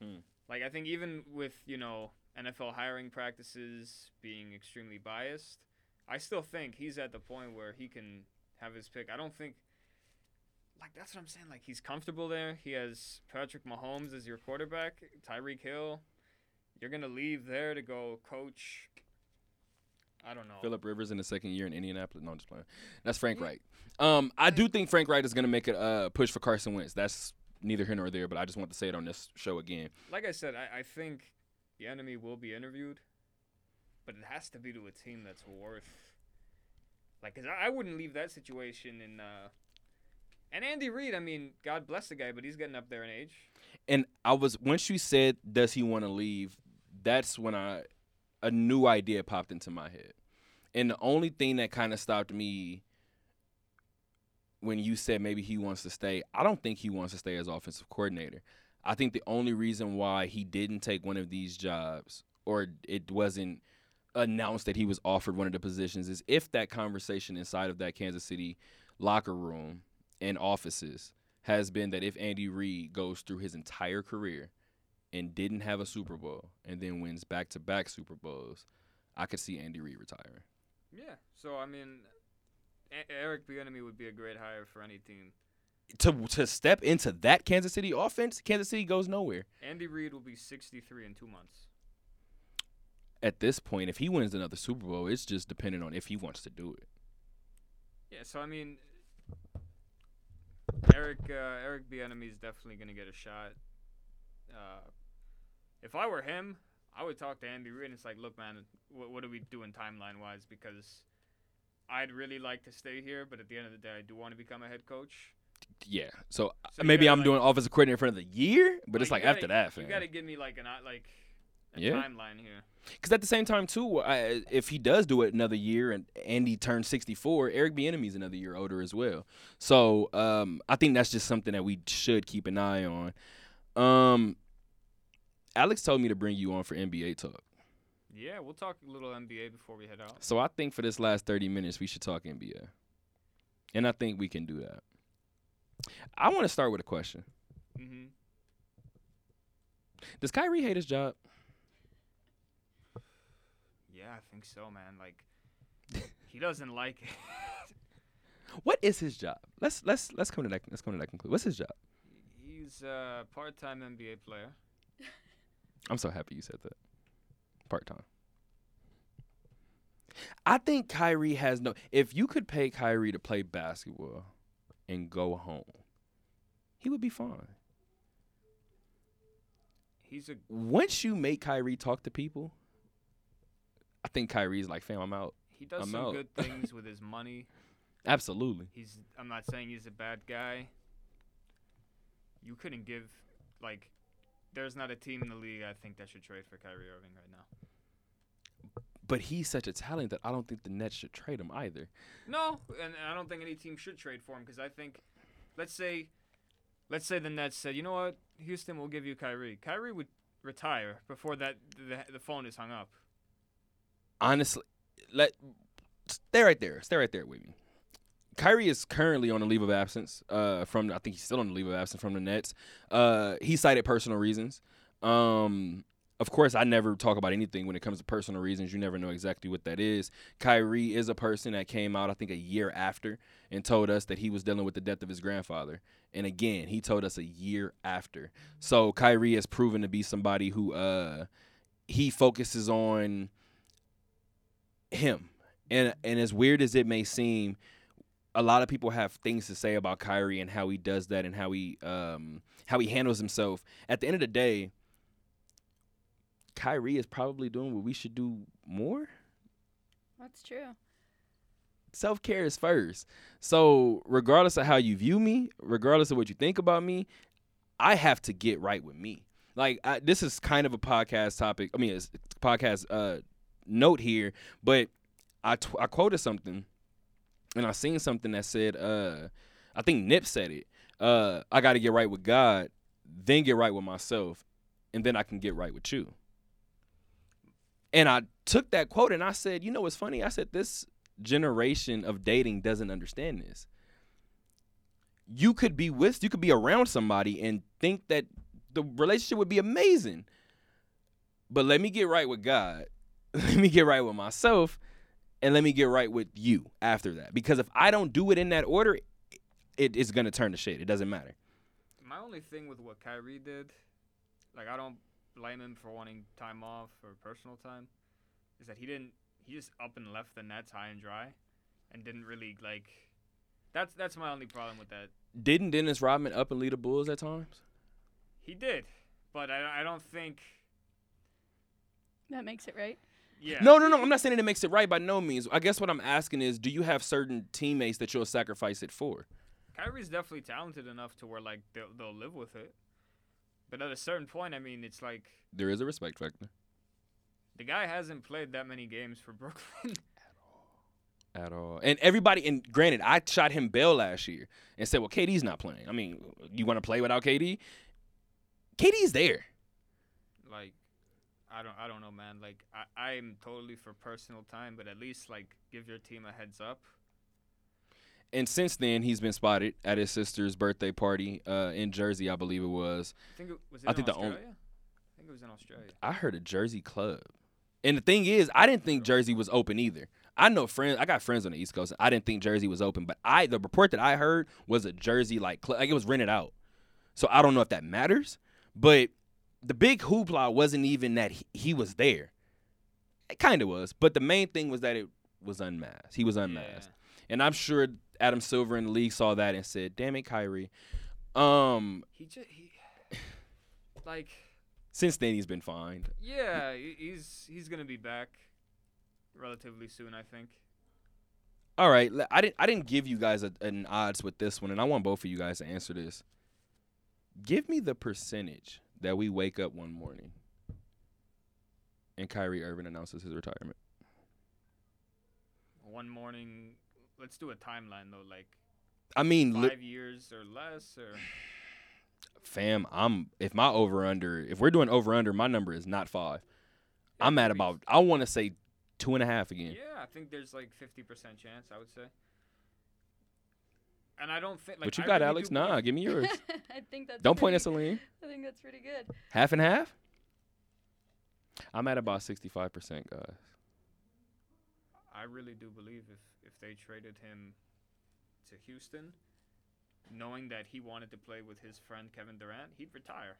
Hmm. Like I think even with you know NFL hiring practices being extremely biased, I still think he's at the point where he can have his pick. I don't think. Like that's what I'm saying. Like he's comfortable there. He has Patrick Mahomes as your quarterback, Tyreek Hill. You're gonna leave there to go coach. I don't know. Philip Rivers in the second year in Indianapolis. No, I'm just playing. That's Frank. Reich. Um, I do think Frank Reich is going to make a uh, push for Carson Wentz. That's neither here nor there, but I just want to say it on this show again. Like I said, I, I think Bieniemy will be interviewed, but it has to be to a team that's worth. Like, 'cause I, I wouldn't leave that situation in. Uh, and Andy Reid, I mean, God bless the guy, but he's getting up there in age. And I was once you said, "Does he want to leave?" That's when I a new idea popped into my head, and the only thing that kind of stopped me when you said maybe he wants to stay, I don't think he wants to stay as offensive coordinator. I think the only reason why he didn't take one of these jobs or it wasn't announced that he was offered one of the positions is if that conversation inside of that Kansas City locker room and offices has been that if Andy Reid goes through his entire career and didn't have a Super Bowl and then wins back to back Super Bowls, I could see Andy Reid retiring. Yeah. So I mean, e- Eric Bieniemy would be a great hire for any team. To to step into that Kansas City offense, Kansas City goes nowhere. Andy Reid will be 63 in two months. At this point, if he wins another Super Bowl, it's just dependent on if he wants to do it. Yeah. So I mean, Eric uh, Eric Bieniemy is definitely gonna get a shot. uh, if I were him, I would talk to Andy Reid and it's like, look, man, what, what are we doing timeline wise? Because I'd really like to stay here, but at the end of the day, I do want to become a head coach. Yeah. So, So maybe gotta, I'm like- doing offensive coordinator for another year, but it's like gotta- after that. You got to give me like an uh, like a Yeah. timeline here. Because at the same time, too, I, if he does do it another year and Andy turns 64, Eric Bieniemy's another year older as well. So um, I think that's just something that we should keep an eye on. Um, Alex told me to bring you on for NBA talk. Yeah, we'll talk a little NBA before we head out. So I think for this last 30 minutes, we should talk NBA. And I think we can do that. I want to start with a question. hmm Does Kyrie hate his job? Yeah, I think so, man. Like he doesn't like it. *laughs* What is his job? Let's let's let's come to that let's come to that conclusion. What's his job? He's a part-time NBA player. I'm so happy you said that. Part time. I think Kyrie has no. If you could pay Kyrie to play basketball and go home, he would be fine. He's a Once you make Kyrie talk to people, I think Kyrie's like, fam, I'm out. he does I'm some out. good *laughs* things with his money. Absolutely. He's I'm not saying he's a bad guy. You couldn't give like there's not a team in the league I think that should trade for Kyrie Irving right now. But he's such a talent that I don't think the Nets should trade him either. No, and, I don't think any team should trade for him because I think, let's say, let's say the Nets said, you know what, Houston will give you Kyrie. Kyrie would retire before that the, the phone is hung up. honestly, let stay right there. Stay right there with me. Kyrie is currently on a leave of absence. Uh, from I think he's still on a leave of absence from the Nets. Uh, he cited personal reasons. Um, of course, I never talk about anything when it comes to personal reasons. You never know exactly what that is. Kyrie is a person that came out, I think, a year after and told us that he was dealing with the death of his grandfather. And again, he told us a year after. So Kyrie has proven to be somebody who uh, he focuses on him. And and as weird as it may seem, a lot of people have things to say about Kyrie and how he does that and how he um how he handles himself. At the end of the day, Kyrie is probably doing what we should do more. That's true. Self care is first. So regardless of how you view me, regardless of what you think about me, I have to get right with me. Like I, this is kind of a podcast topic. I mean, it's it's a podcast uh, note here, but I tw- I quoted something, and I seen something that said, uh, I think Nip said it. Uh, I got to get right with God, then get right with myself, and then I can get right with you. And I took that quote and I said, you know what's funny? I said this generation of dating doesn't understand this. You could be with, you could be around somebody and think that the relationship would be amazing. But let me get right with God. *laughs* Let me get right with myself and let me get right with you after that. Because if I don't do it in that order, it is going to turn to shit. It doesn't matter. My only thing with what Kyrie did, like I don't blame him for wanting time off or personal time, is that he didn't. He just up and left the Nets high and dry, and didn't really like. That's that's my only problem with that. Didn't Dennis Rodman up and lead the Bulls at times? He did, but I I don't think. That makes it right. Yeah. No, no, no. I'm not saying it makes it right by no means. I guess what I'm asking is, do you have certain teammates that you'll sacrifice it for? Kyrie's definitely talented enough to where like they'll they'll live with it. But at a certain point, I mean, it's like There is a respect factor the guy hasn't played that many games for *laughs* Brooklyn. at all. At all. And everybody, and granted, I shot him bail last year and said, well, KD's not playing. I mean, you want to play without KD? KD's there. like, I don't I don't know, man. Like I I'm totally for personal time, but at least like give your team a heads up. And since then, he's been spotted at his sister's birthday party uh, in Jersey, I believe it was. I think it was. It I in think the only- Australia? I think it was in Australia. I heard a Jersey club. And the thing is, I didn't think Jersey was open either. I know friends. I got friends on the East Coast. I didn't think Jersey was open, but I the report that I heard was a Jersey like club, like it was rented out. So I don't know if that matters, but the big hoopla wasn't even that he, he was there. It kind of was, but the main thing was that it was unmasked. He was unmasked, and I'm sure Adam Silver in the league saw that and said, "Damn it, Kyrie." Um, He just he. *sighs* like Since then, he's been fined. yeah, he's he's gonna be back relatively soon, I think. All right, I didn't. I didn't give you guys a, an odds with this one, and I want both of you guys to answer this. Give me the percentage that we wake up one morning and Kyrie Irving announces his retirement. One morning, let's do a timeline though, like I mean, li- five years or less, or *sighs* fam, I'm if my over under if we're doing over under, my number is not five. I'm at about I want to say two and a half again. Yeah, I think there's like fifty percent chance. I would say. And I don't think like what you I got, really Alex? Nah, believe- give me *laughs* yours. *laughs* I think that's. Don't point at Salim. I think that's pretty good. Half and half. I'm at about sixty five percent, guys. I really do believe if if they traded him to Houston, knowing that he wanted to play with his friend Kevin Durant, he'd retire.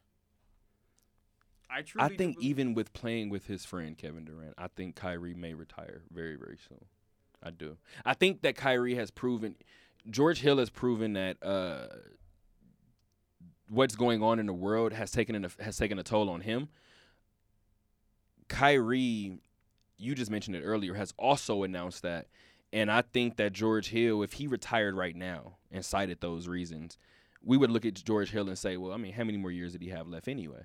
I truly. I think believe- even with playing with his friend Kevin Durant, I think Kyrie may retire very, very soon. I do. I think that Kyrie has proven, George Hill has proven that uh, what's going on in the world has taken an, has taken a toll on him. Kyrie, you just mentioned it earlier, has also announced that, and I think that George Hill, if he retired right now and cited those reasons, we would look at George Hill and say, well, I mean, how many more years did he have left anyway?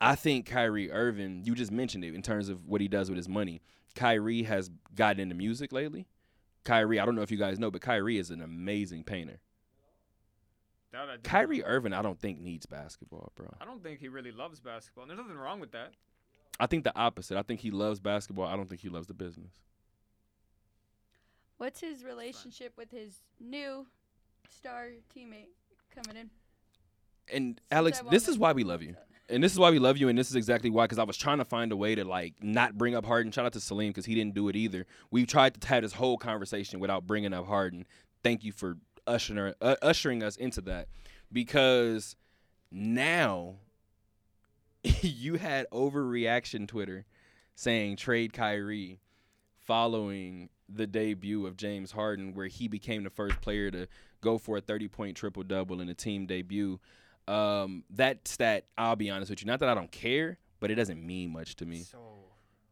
I think Kyrie Irving, you just mentioned it in terms of what he does with his money. Kyrie has gotten into music lately. Kyrie, I don't know if you guys know, but Kyrie is an amazing painter. that I Kyrie. Irving, I don't think needs basketball, bro. I don't think he really loves basketball. and There's nothing wrong with that. I think the opposite. I think he loves basketball. I don't think he loves the business. What's his relationship with his new star teammate coming in? And Since Alex, this is why we love you. And this is why we love you, and this is exactly why. Because I was trying to find a way to like not bring up Harden. Shout out to Salim because he didn't do it either. We tried to have this whole conversation without bringing up Harden. Thank you for ushering uh, ushering us into that because now *laughs* you had overreaction Twitter saying trade Kyrie following the debut of James Harden, where he became the first player to go for a 30 point triple double in a team debut. Um, that stat, I'll be honest with you, not that I don't care, but it doesn't mean much to me. So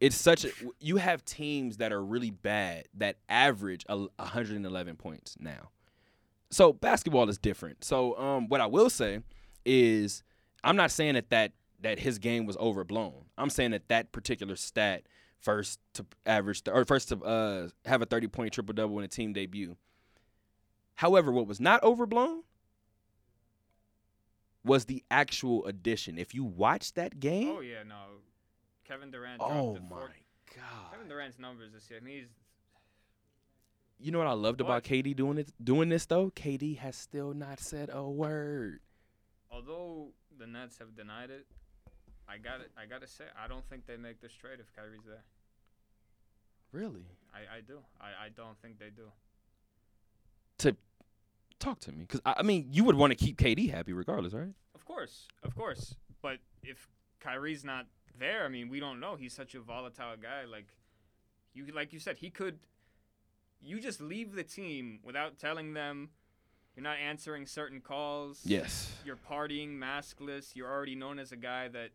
It's such a you have teams that are really bad that average a 111 points now. So basketball is different. So um, what I will say is I'm not saying that that that his game was overblown. I'm saying that that particular stat first to average or first to uh, have a 30 point triple double in a team debut. However, what was not overblown was the actual addition. If you watch that game, oh yeah, no. Kevin Durant. oh my four- god! Kevin Durant's numbers this year. I mean, he's You know what I loved about KD doing it, doing this though? KD has still not said a word. although the Nets have denied it, I got it. I gotta say, I don't think they make this trade if Kyrie's there. Really? I, I do. I, I don't think they do. Talk to me, because I, I mean, you would want to keep KD happy regardless, right? Of course, of course. But if Kyrie's not there, I mean, we don't know. He's such a volatile guy. Like you, like you said, he could. You just leave the team without telling them. You're not answering certain calls. Yes. You're partying maskless. You're already known as a guy that,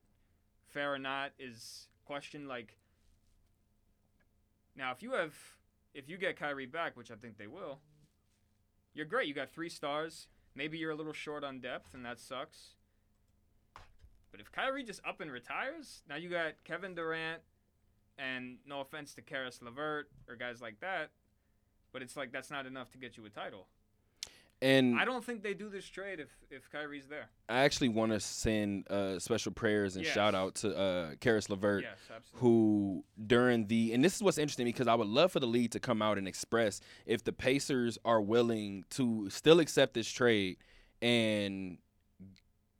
fair or not, is questioned. Like now, if you have, if you get Kyrie back, which I think they will, you're great. You got three stars. Maybe you're a little short on depth, and that sucks. But if Kyrie just up and retires, now you got Kevin Durant, and no offense to Karis LeVert or guys like that, but it's like that's not enough to get you a title. And I don't think they do this trade if if Kyrie's there. I actually want to send uh, special prayers and Yes. shout out to uh, Karis LeVert, Yes, who during the and this is what's interesting because I would love for the league to come out and express if the Pacers are willing to still accept this trade and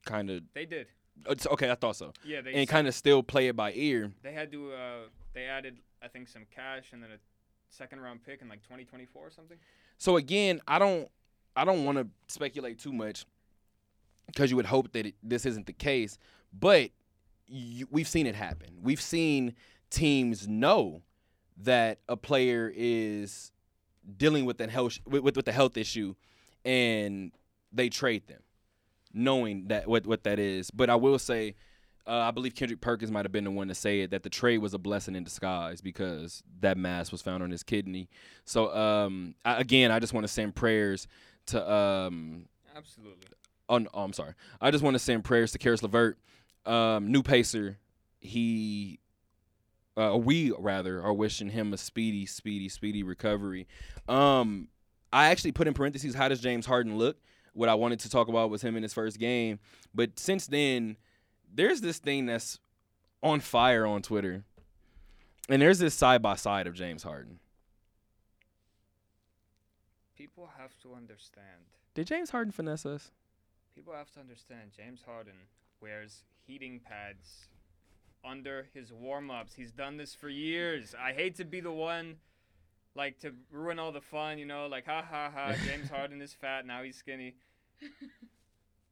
kind of They did. okay, I thought so, Yeah, they and kind of still play it by ear. they had to uh they added I think some cash and then a second round pick in like 2024 or something. So again, I don't I don't want to speculate too much because you would hope that it, this isn't the case, but you, we've seen it happen. We've seen teams know that a player is dealing with an health with, with, with the health issue, and they trade them. knowing that what what that is. But I will say, uh, I believe Kendrick Perkins might have been the one to say it that the trade was a blessing in disguise because that mass was found on his kidney. So um, I, again, I just want to send prayers to um, Absolutely. Oh, no, oh, I'm sorry. I just want to send prayers to Karis LeVert, um, new pacer. He, uh, we rather, are wishing him a speedy, speedy, speedy recovery. Um, I actually put in parentheses, how does James Harden look? What I wanted to talk about was him in his first game. But since then, there's this thing that's on fire on Twitter. And there's this side by side of James Harden. People have to understand. Did James Harden finesse us? People have to understand. James Harden wears heating pads under his warm-ups. He's done this for years. I hate to be the one like to ruin all the fun, you know, like ha ha ha, *laughs* James Harden is fat, now he's skinny.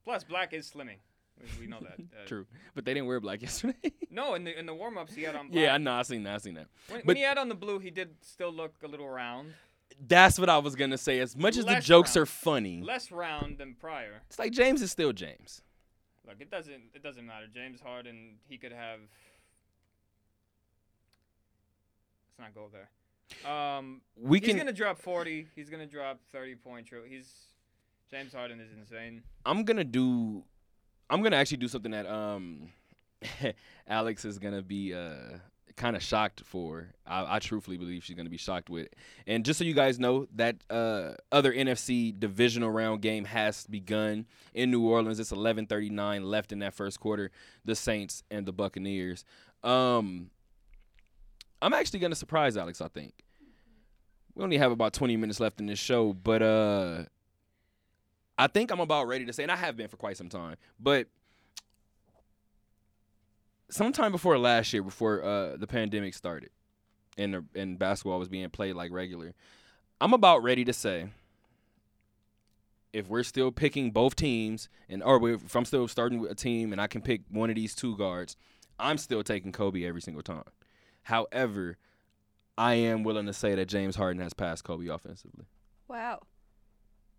Plus black is slimming. We, we know that. Uh, True. But they didn't wear black *laughs* yesterday. No, in the in the warm-ups he had on black. yeah, I know. I seen that. I seen that. When, but- when he had on the blue, he did still look a little round. That's what I was gonna say. As much as the Less jokes round. are funny, Less round than prior. it's like James is still James. Look, it doesn't it doesn't matter. James Harden, he could have. Let's not go there. Um, We he's can. gonna drop forty. He's gonna drop thirty point. Tro- he's James Harden is insane. I'm gonna do. I'm gonna actually do something that um, *laughs* Alex is gonna be uh kind of shocked for. I, I truthfully believe she's gonna be shocked with. And just so you guys know, that uh other NFC divisional round game has begun in New Orleans. It's 11:39 left in that first quarter. The Saints and the Buccaneers. Um, I'm actually gonna surprise Alex. I think we only have about 20 minutes left in this show, but uh. I think I'm about ready to say, and I have been for quite some time, but sometime before last year, before uh, the pandemic started, and the, and basketball was being played like regular, I'm about ready to say, if we're still picking both teams, and or if I'm still starting with a team, and I can pick one of these two guards, I'm still taking Kobe every single time. However, I am willing to say that James Harden has passed Kobe offensively. Wow.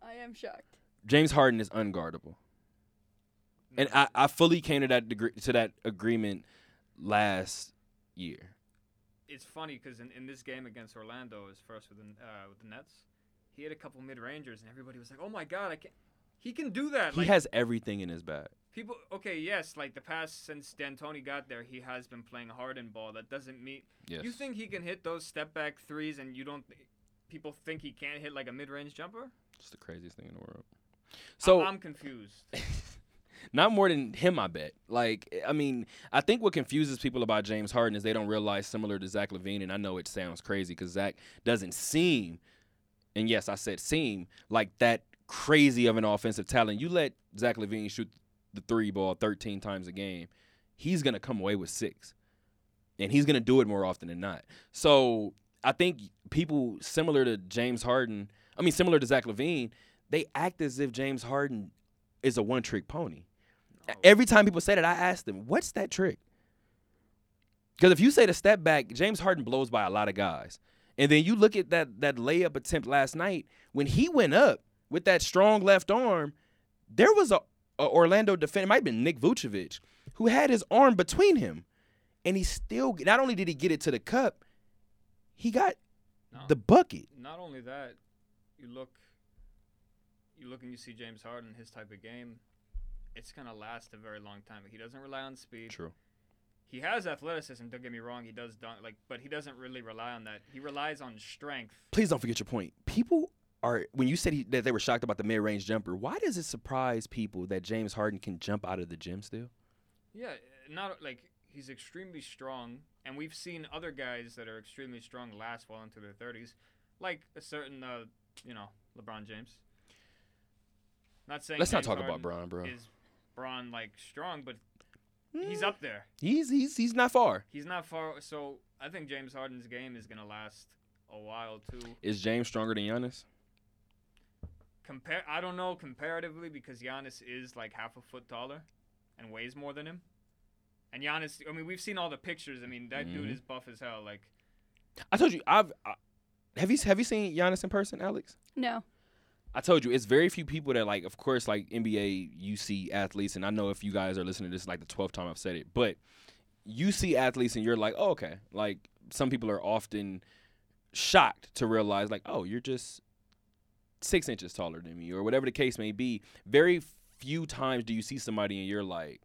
I am shocked. James Harden is unguardable. And I, I fully came to that degree to that agreement last year. It's funny because in, in this game against Orlando, his first with the uh, with the Nets, he had a couple mid rangers, and everybody was like, "Oh my God, I can He can do that." He like, has everything in his bag. People, okay, yes, like the past since D'Antoni got there, he has been playing Harden ball. That doesn't mean Yes. you think he can hit those step back threes, and you don't. People think he can't hit like a mid range jumper. It's the craziest thing in the world. So So I'm confused. *laughs* not more than him, I bet. Like, I mean, I think what confuses people about James Harden is they don't realize, similar to Zach LaVine, and I know it sounds crazy because Zach doesn't seem, and yes, I said seem, like that crazy of an offensive talent. You let Zach LaVine shoot the three ball 13 times a game, he's going to come away with six. And he's going to do it more often than not. So I think people similar to James Harden, I mean, similar to Zach LaVine, they act as if James Harden is a one trick pony. Every time people say that, I ask them, what's that trick? Because if you say the step back, James Harden blows by a lot of guys. And then you look at that that layup attempt last night, when he went up with that strong left arm, there was a, a Orlando defender, it might have been Nick Vucevic, who had his arm between him. And he still, not only did he get it to the cup, he got No. the bucket. Not only that, you look, you look and you see James Harden, his type of game. It's gonna last a very long time. He doesn't rely on speed. True. He has athleticism. Don't get me wrong. He does dunk, like, but he doesn't really rely on that. He relies on strength. please don't forget your point. People are when you said he, that they were shocked about the mid-range jumper. Why does it surprise people that James Harden can jump out of the gym still? Yeah, not like he's extremely strong, and we've seen other guys that are extremely strong last well into their thirties, like a certain, uh, you know, LeBron James. Not saying. Let's not talk Harden about Bron, bro. Is Bron like strong, but Mm. he's up there. He's he's he's not far. He's not far. So I think James Harden's game is gonna last a while too. Is James stronger than Giannis? Compare. I don't know comparatively because Giannis is like half a foot taller, and weighs more than him. And Giannis, I mean, we've seen all the pictures. I mean, that dude Mhm. is buff as hell. Like, I told you I've I, have you have you seen Giannis in person, Alex? No. I told you it's very few people that like, of course, like NBA, UC athletes, and I know if you guys are listening to this, is like the twelfth time I've said it, but you see athletes and you're like, oh, okay. Like some people are often shocked to realize, like, oh, you're just six inches taller than me, or whatever the case may be. Very few times do you see somebody and you're like,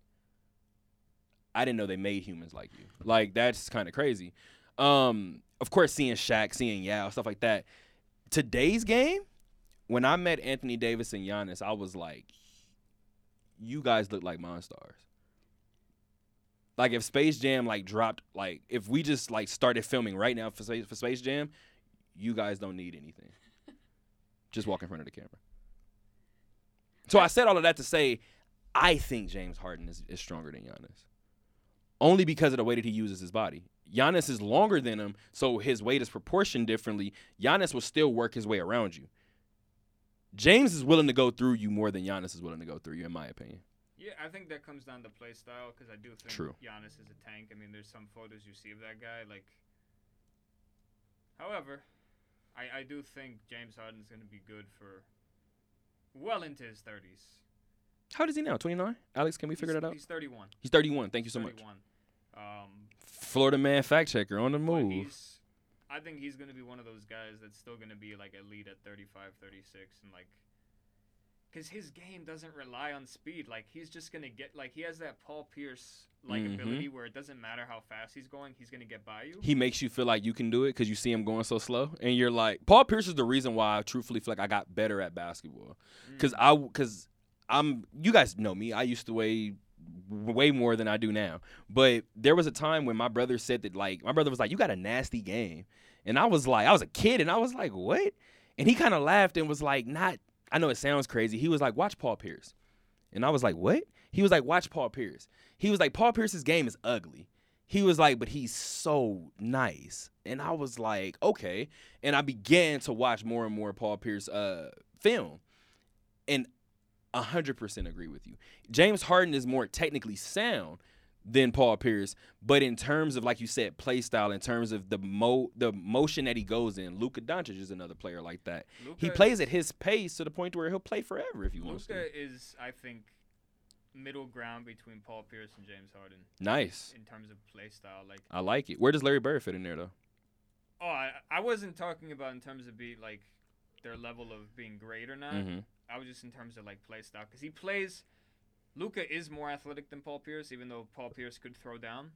I didn't know they made humans like you. Like that's kind of crazy. Um, of course, seeing Shaq, seeing Yao, stuff like that. Today's game, when I met Anthony Davis and Giannis, I was like, you guys look like monsters. Like if Space Jam like dropped, like if we just like started filming right now for Space, for Space Jam, you guys don't need anything. *laughs* just walk in front of the camera. So I said all of that to say, I think James Harden is, is stronger than Giannis only because of the way that he uses his body. Giannis is longer than him, so his weight is proportioned differently. Giannis will still work his way around you. James is willing to go through you more than Giannis is willing to go through you, in my opinion. Yeah, I think that comes down to play style because I do think True. Giannis is a tank. I mean, there's some photos you see of that guy. Like, however, I I do think James Harden is going to be good for well into his 30s. How does he now? 29? Alex, can we figure He's- that out? He's 31. He's 31. Thank you so much. 31. Um, Florida man fact checker on the move. I think he's going to be one of those guys that's still going to be like elite at 35, 36, and like, because his game doesn't rely on speed. Like he's just going to get like he has that Paul Pierce like Mhm. ability where it doesn't matter how fast he's going, he's going to get by you. He makes you feel like you can do it because you see him going so slow, and you're like, Paul Pierce is the reason why I truthfully feel like I got better at basketball. because Mm. I because I'm you guys know me. I used to weigh way more than I do now. But there was a time when my brother said that like my brother was like, "You got a nasty game," and I was like, I was a kid, and I was like, "What?" And he kind of laughed and was like, "Not." I know it sounds crazy. He was like, "Watch Paul Pierce," and I was like, "What?" He was like, "Watch Paul Pierce." He was like, "Paul Pierce's game is ugly." He was like, "But he's so nice," and I was like, "Okay." And I began to watch more and more Paul Pierce uh, film, and 100% agree with you. James Harden is more technically sound than Paul Pierce, but in terms of like you said, play style, in terms of the mo the motion that he goes in, Luka Doncic is another player like that. he Luka- plays at his pace to the point where he'll play forever if he wants Luka to. is, I think, middle ground between Paul Pierce and James Harden Nice. in terms of play style. Like, I like it. Where does Larry Bird fit in there though? oh, I, I wasn't talking about in terms of be like their level of being great or not. hmm I was just in terms of like play style because he plays. Luka is more athletic than Paul Pierce, even though Paul Pierce could throw down.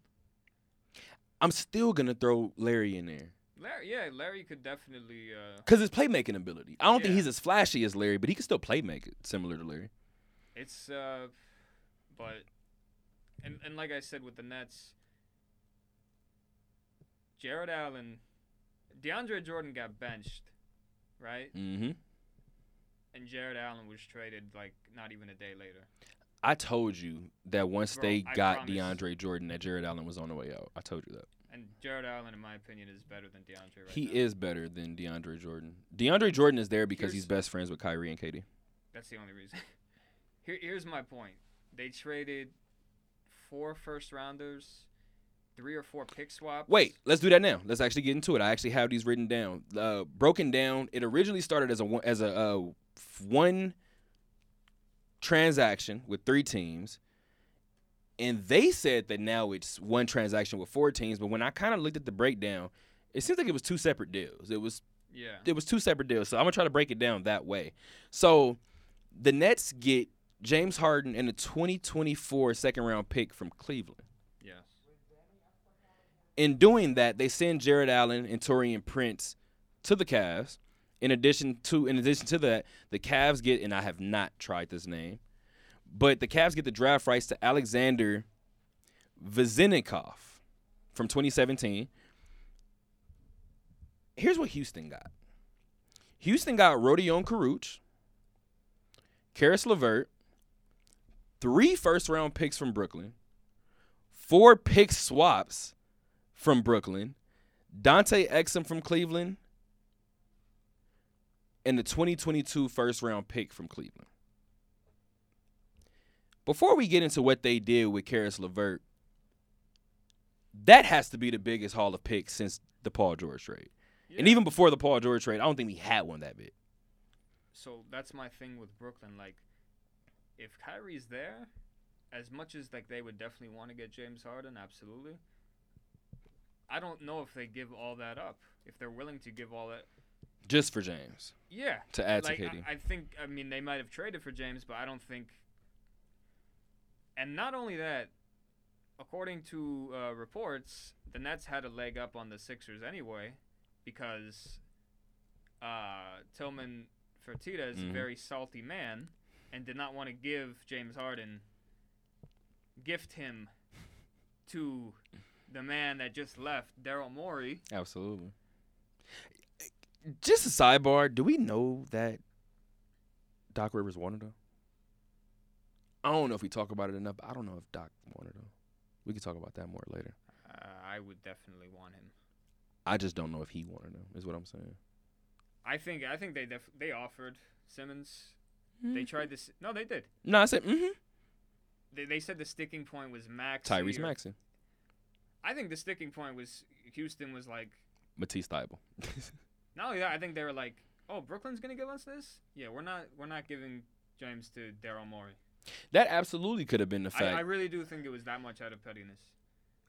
I'm still gonna throw Larry in there Larry, yeah, Larry could definitely. Uh, because his playmaking ability. I don't think he's as flashy as Larry, but he can still play make it similar to Larry. it's uh, but, and and like I said with the Nets, Jarrett Allen, DeAndre Jordan got benched, right? hmm And Jarrett Allen was traded like not even a day later. I told you that once Bro, they I got promise. DeAndre Jordan, that Jarrett Allen was on the way out. I told you that. And Jarrett Allen, in my opinion, is better than DeAndre right he now. is better than DeAndre Jordan. DeAndre Jordan is there because he's best friends with Kyrie and KD. That's the only reason. *laughs* Here, here's my point. They traded four first rounders, three or four pick swaps. Wait, let's do that now. Let's actually get into it. I actually have these written down. Uh, broken down. It originally started as a one- as a uh, one transaction with three teams, and they said that now it's one transaction with four teams. But when I kind of looked at the breakdown, it seems like it was two separate deals. It was Yeah. it was two separate deals. So I'm gonna try to break it down that way. So the Nets get James Harden and a 2024 second round pick from Cleveland. Yes. In doing that, they send Jarrett Allen and Taurean Prince to the Cavs. In addition to in addition to that, the Cavs get and I have not tried this name, but the Cavs get the draft rights to Alexander Vazinikov from 2017. Here's what Houston got. Houston got Rodion Kurucs, Karis LeVert, three first round picks from Brooklyn, four pick swaps from Brooklyn, Dante Exum from Cleveland, and the 2022 first round pick from Cleveland. Before we get into what they did with Karis LeVert, that has to be the biggest haul of picks since the Paul George trade. And even before the Paul George trade, I don't think we had one that big. so that's my thing with Brooklyn. Like, if Kyrie's there, as much as like they would definitely want to get James Harden, absolutely. I don't know if they give all that up. If they're willing to give all that, Just for James yeah. to add like to KD. I, I think I mean they might have traded for James, but I don't think. And not only that, according to uh, reports, the Nets had a leg up on the Sixers anyway, because uh, Tillman Fertitta is Mhm. a very salty man, and did not want to give James Harden, gift him, to the man that just left, Daryl Morey. Absolutely. Just a sidebar. Do we know that Doc Rivers wanted him? I don't know if we talk about it enough. But I don't know if Doc wanted him. We can talk about that more later. Uh, I would definitely want him. I just don't know if he wanted him. Is what I'm saying. I think I think they def- they offered Simmons. Hmm. They tried this. No, they did. No, I said mm-hmm. They, they said the sticking point was Max. Tyrese Maxson, I think the sticking point was Houston was like, Matisse Thybulle. *laughs* not only that, I think they were like, oh, Brooklyn's gonna give us this. Yeah, we're not we're not giving James to Daryl Morey. that absolutely could have been the fact. I really do think it was that much out of pettiness.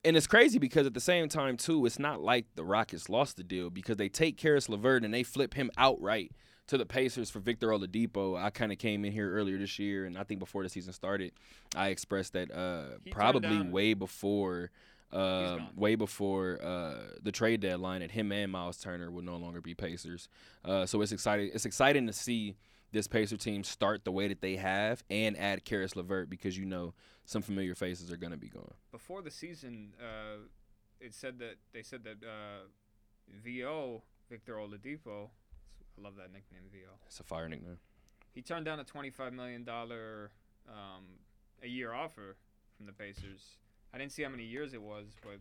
and it's crazy because at the same time too, it's not like the Rockets lost the deal because they take Karis LeVert and they flip him outright to the Pacers for Victor Oladipo. I kind of came in here earlier this year, and I think before the season started, I expressed that uh, probably way before. Uh, way before uh, the trade deadline, that him and Miles Turner will no longer be Pacers. Uh, so it's exciting. It's exciting to see this Pacer team start the way that they have and add Karis LeVert because you know some familiar faces are going to be gone. Before the season, uh, it said that they said that uh, VO Victor Oladipo. I love that nickname, VO. It's a fire nickname. He turned down a twenty-five million dollar um, a year offer from the Pacers. I didn't see how many years it was, but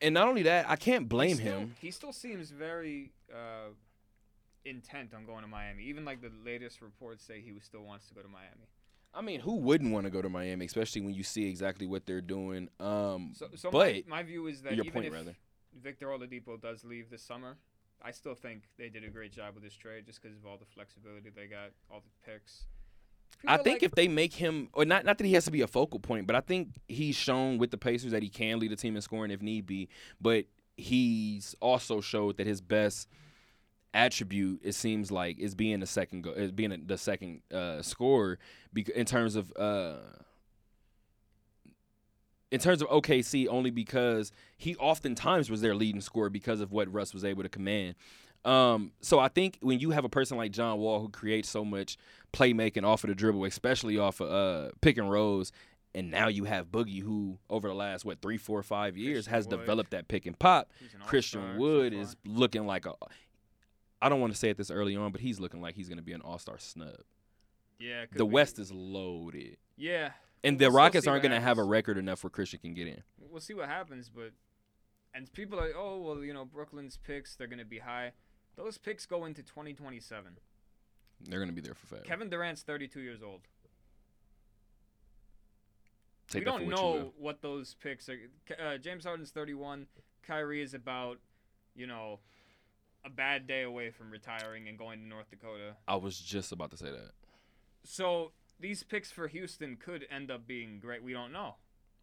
And not only that, I can't he blame still- him. He still seems very uh, intent on going to Miami. Even like the latest reports say he still wants to go to Miami. I mean, who wouldn't want to go to Miami, especially when you see exactly what they're doing? Um, So, so but my, my view is that your even point, if rather. Victor Oladipo does leave this summer, I still think they did a great job with this trade just because of all the flexibility they got, all the picks. I think like- if they make him, or not, not that he has to be a focal point, but I think he's shown with the Pacers that he can lead a team in scoring if need be. But he's also showed that his best attribute, it seems like, is being the second go, is being a, the second uh, scorer, bec- in terms of. Uh, in terms of OKC, only because he oftentimes was their leading scorer because of what Russ was able to command. Um, so I think when you have a person like John Wall who creates so much playmaking off of the dribble, especially off of uh, pick and rolls, and now you have Boogie who over the last what three, four, five years Christian has Wood. developed that pick and pop. Christian all-star so Wood is looking like a. I don't want to say it this early on, but he's looking like he's going to be an All Star snub. yeah. The be. West is loaded, Yeah, and We'll the Rockets aren't going to have a record enough where Christian can get in. we'll see what happens, but and people are like, oh well, you know, Brooklyn's picks they're gonna be high. Those picks go into 2027. They're going to be there for fast. Kevin Durant's 32 years old. Take we don't know will. what those picks are. Uh, James Harden's 31. Kyrie is about, you know, a bad day away from retiring and going to North Dakota. I was just about to say that. So these picks for Houston could end up being great. We don't know.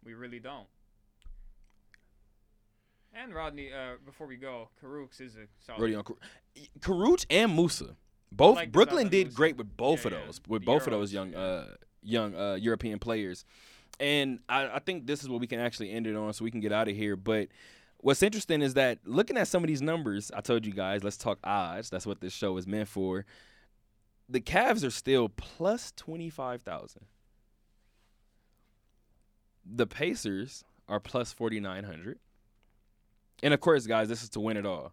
We really don't. And Rodney, uh, before we go, Karooks is a solid. Rodion and Musa. Both like Brooklyn did Musa. great with both Yeah, of yeah, those, with the both of those young yeah. uh young uh European players. And I, I think this is what we can actually end it on so we can get out of here. But what's interesting is that looking at some of these numbers, I told you guys, let's talk odds. That's what this show is meant for. The Cavs are still plus twenty five thousand. The Pacers are plus forty nine hundred. And of course, guys, this is to win it all.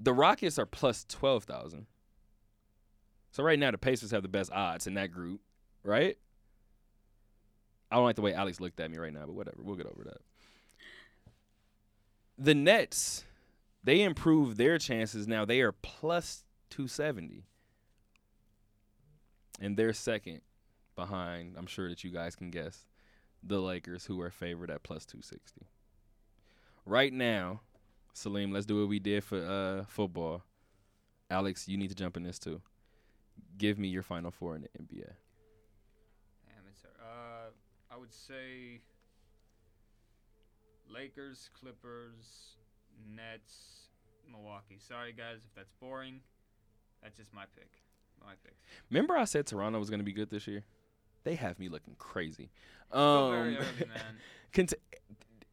The Rockets are plus twelve thousand. So right now the Pacers have the best odds in that group, right? I don't like the way Alex looked at me right now, but whatever. We'll get over that. The Nets, they improved their chances. Now they are plus two seventy. And they're second behind, I'm sure that you guys can guess, the Lakers, who are favored at plus two sixty. Right now, Salim, let's do what we did for uh, football. Alex, you need to jump in this too. Give me your final four in the NBA. Damn, it's uh, I would say Lakers, Clippers, Nets, Milwaukee. Sorry guys if that's boring. That's just my pick. My pick. Remember, I said Toronto was going to be good this year. They have me looking crazy. Still Um, very early, man. *laughs* cont-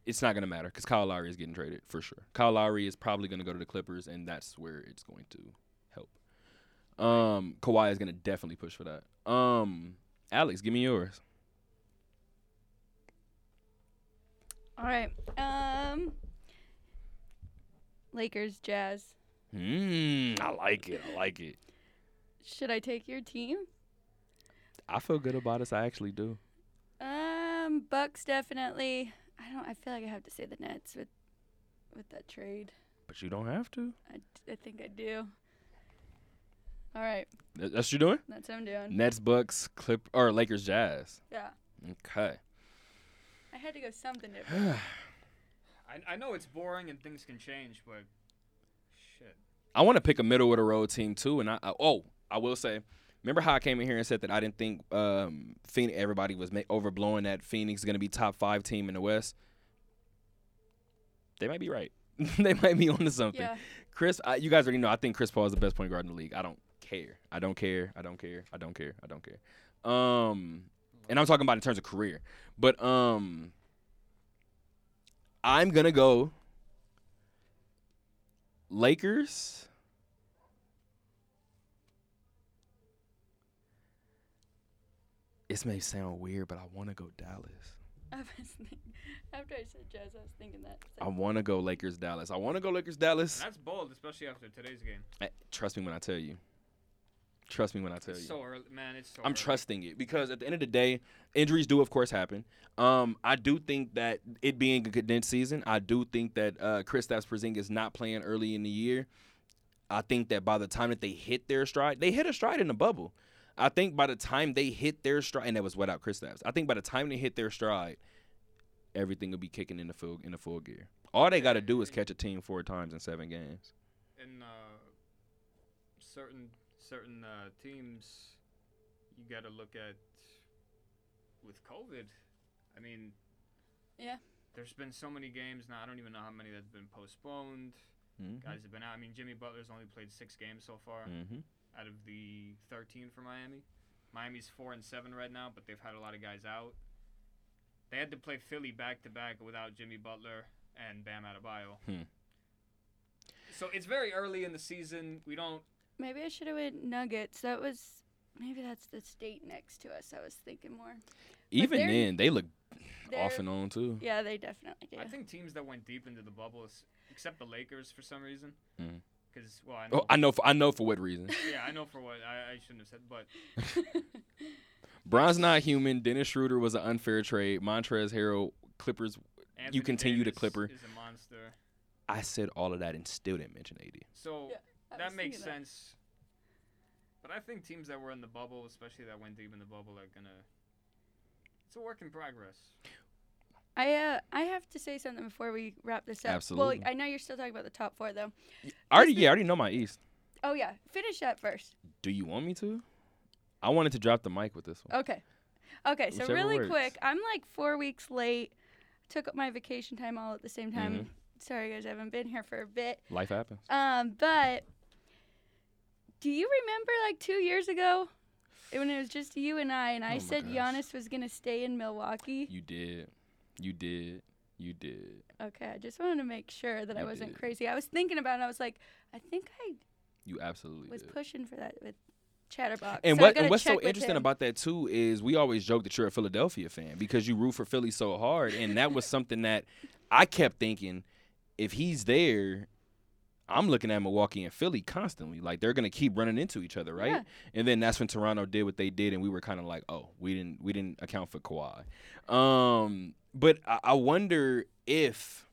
it's not going to matter because Kyle Lowry is getting traded for sure. Kyle Lowry is probably going to go to the Clippers, and that's where it's going to help. Um, Kawhi is going to definitely push for that. Um, Alex, give me yours. All right. Um. Lakers, Jazz. Mm, I like it. I like it. Should I take your team? I feel good about us. I actually do. Um, Bucks definitely. I don't. I feel like I have to say the Nets with with that trade. But you don't have to. I, I think I do. All right, Th- That's what you're doing? that's what I'm doing. Nets, Bucks, Clip, or Lakers, Jazz. Yeah, Okay. I had to go something *sighs* different. I I know it's boring and things can change, but shit. I want to pick a middle of the road team too, and I, I oh I will say, remember how I came in here and said that I didn't think um Phoenix everybody was ma- overblowing that Phoenix is gonna be top five team in the West. They might be right. *laughs* they might be onto something. yeah, Chris, I, you guys already know I think Chris Paul is the best point guard in the league. I don't care. I don't care. I don't care. I don't care. I don't care. Um, and I'm talking about in terms of career, but um, I'm gonna go Lakers. This may sound weird, but I want to go Dallas. *laughs* I was thinking, after I said Jazz, I was thinking that. I want to go Lakers Dallas. I want to go Lakers Dallas. That's bold, especially after today's game. Eh, Trust me when I tell you. Trust me when I tell It's you. so early, man. It's so. I'm early. trusting it because at the end of the day, injuries do of course happen. Um, I do think that it being a condensed season, I do think that uh, Kristaps Porzingis not playing early in the year. I think that by the time that they hit their stride, they hit a stride in the bubble. I think by the time they hit their stride, and that was without Kristaps. I think by the time they hit their stride, everything will be kicking in the full in the full gear. All they got to do is catch a team four times in seven games. in uh, certain certain uh, teams, you got to look at with COVID. I mean, Yeah. There's been so many games now. I don't even know how many that's been postponed. Mm-hmm. Guys have been out. I mean, Jimmy Butler's only played six games so far Mm-hmm. Out of the 13 for Miami. Miami's four and seven right now, but they've had a lot of guys out. They had to play Philly back to back without Jimmy Butler and Bam Adebayo. Hmm. So it's very early in the season. We don't maybe I should have went Nuggets. That was maybe that's the state next to us. I was thinking more. Even then, they look off and on too. Yeah, they definitely do. I think teams that went deep into the bubble, is- except the Lakers for some reason, Mhm. Because well, I oh, know, Oh, I know. For, I know for what reason. *laughs* yeah, I know for what I, I shouldn't have said, but *laughs* Bron's not human. Dennis Schroeder was an unfair trade. Montrezl Harrell, Clippers. Anthony continue to Clipper. is a monster. I said all of that and still didn't mention AD. So Yeah, that makes thinking that. sense. But I think teams that were in the bubble, especially that went deep in the bubble, are gonna. It's a work in progress. I uh I have to say something before we wrap this up. Absolutely. Well, I know you're still talking about the top four though. I already, yeah, I already know my East. Oh yeah, finish that first. Do you want me to? I wanted to drop the mic with this one. Okay. Okay, so really works. quick, I'm like four weeks late. Took up my vacation time all at the same time. Mhm. Sorry guys, I haven't been here for a bit. Life happens. Um, but do you remember like two years ago when it was just you and I, and Oh I my said gosh. Giannis was gonna stay in Milwaukee? You did. You did. You did. Okay, I just wanted to make sure that I wasn't did. crazy. I was thinking about it. I was like, I think I You absolutely was did. pushing for that with Chatterbox. And so what and what's so interesting about that too is we always joke that you're a Philadelphia fan because you root for Philly so hard, and that was something that I kept thinking if he's there. I'm looking at Milwaukee and Philly constantly. Like they're gonna keep running into each other, right? Yeah. And then that's when Toronto did what they did, and we were kind of like, oh, we didn't we didn't account for Kawhi. Um, but I, I wonder if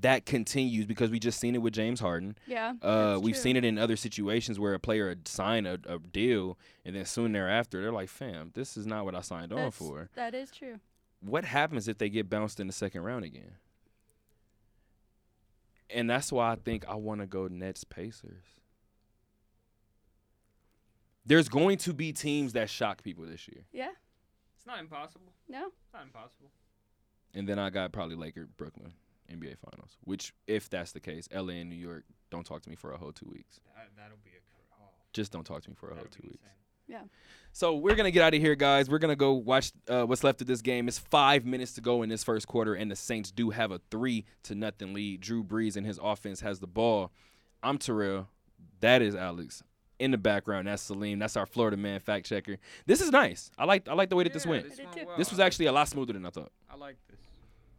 that continues because we just seen it with James Harden. Yeah, Uh, we've true. seen it in other situations where a player had signed a, a deal and then soon thereafter they're like, "Fam, this is not what I signed on for." That is true. What happens if they get bounced in the second round again? And that's why I think I want to go Nets Pacers. there's going to be teams that shock people this year. Yeah. It's not impossible. No. It's not impossible. And then I got probably Laker, Brooklyn, NBA Finals. Which, if that's the case, LA and New York, don't talk to me for a whole two weeks. That, that'll be a oh, Just don't talk to me for a whole that'll two weeks. insane. So we're gonna get out of here, guys. We're gonna go watch uh, what's left of this game. It's five minutes to go in this first quarter, and the Saints do have a three to nothing lead. Drew Brees and his offense has the ball. I'm Terrell. That is Alex. In the background, that's Salim. That's our Florida man fact checker. This is nice. I like I like the way that this Yeah, went. This, went too. well. This was actually a lot smoother than I thought. I like this.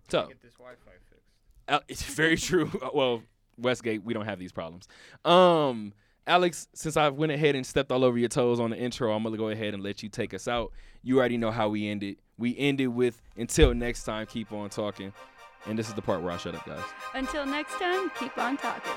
So Get this Wi-Fi fixed. Al- *laughs* it's very true. *laughs* well, Westgate, we don't have these problems. Um, Alex, since I went ahead and stepped all over your toes on the intro, I'm gonna go ahead and let you take us out. You already know how we ended. We ended with until next time, keep on talking. And this is the part where I shut up, guys. Until next time, keep on talking.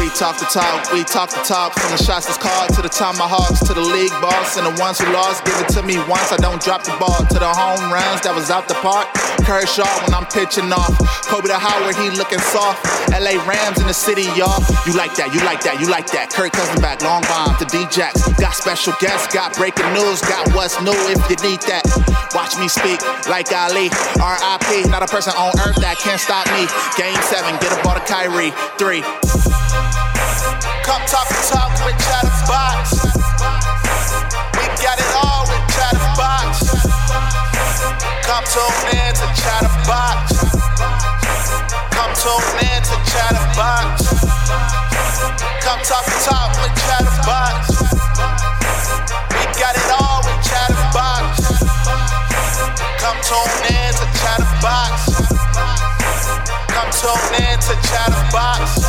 We talk the talk, we talk the talk. From the shots that's called to the tomahawks, to the league boss, and the ones who lost. Give it to me once, I don't drop the ball. To the home runs that was out the park. Kershaw when I'm pitching off. Kobe to Howard, he looking soft. LA Rams in the city, y'all. You like that, you like that, you like that. Kirk Cousin back, long bomb to D-Jacks. Got special guests, got breaking news, got what's new if you need that. Watch me speak like Ali. R.I.P. Not a person on earth that can't stop me. Game seven, get a ball to Kyrie. Three. Come talk to talk with Chatterbox. We got it all with Chatterbox. Come tune in to Chatterbox. Come tune in to Chatterbox. Come talk to talk with Chatterbox. We got it all with Chatterbox. Come tune in to Chatterbox. Tune in to Chatterbox.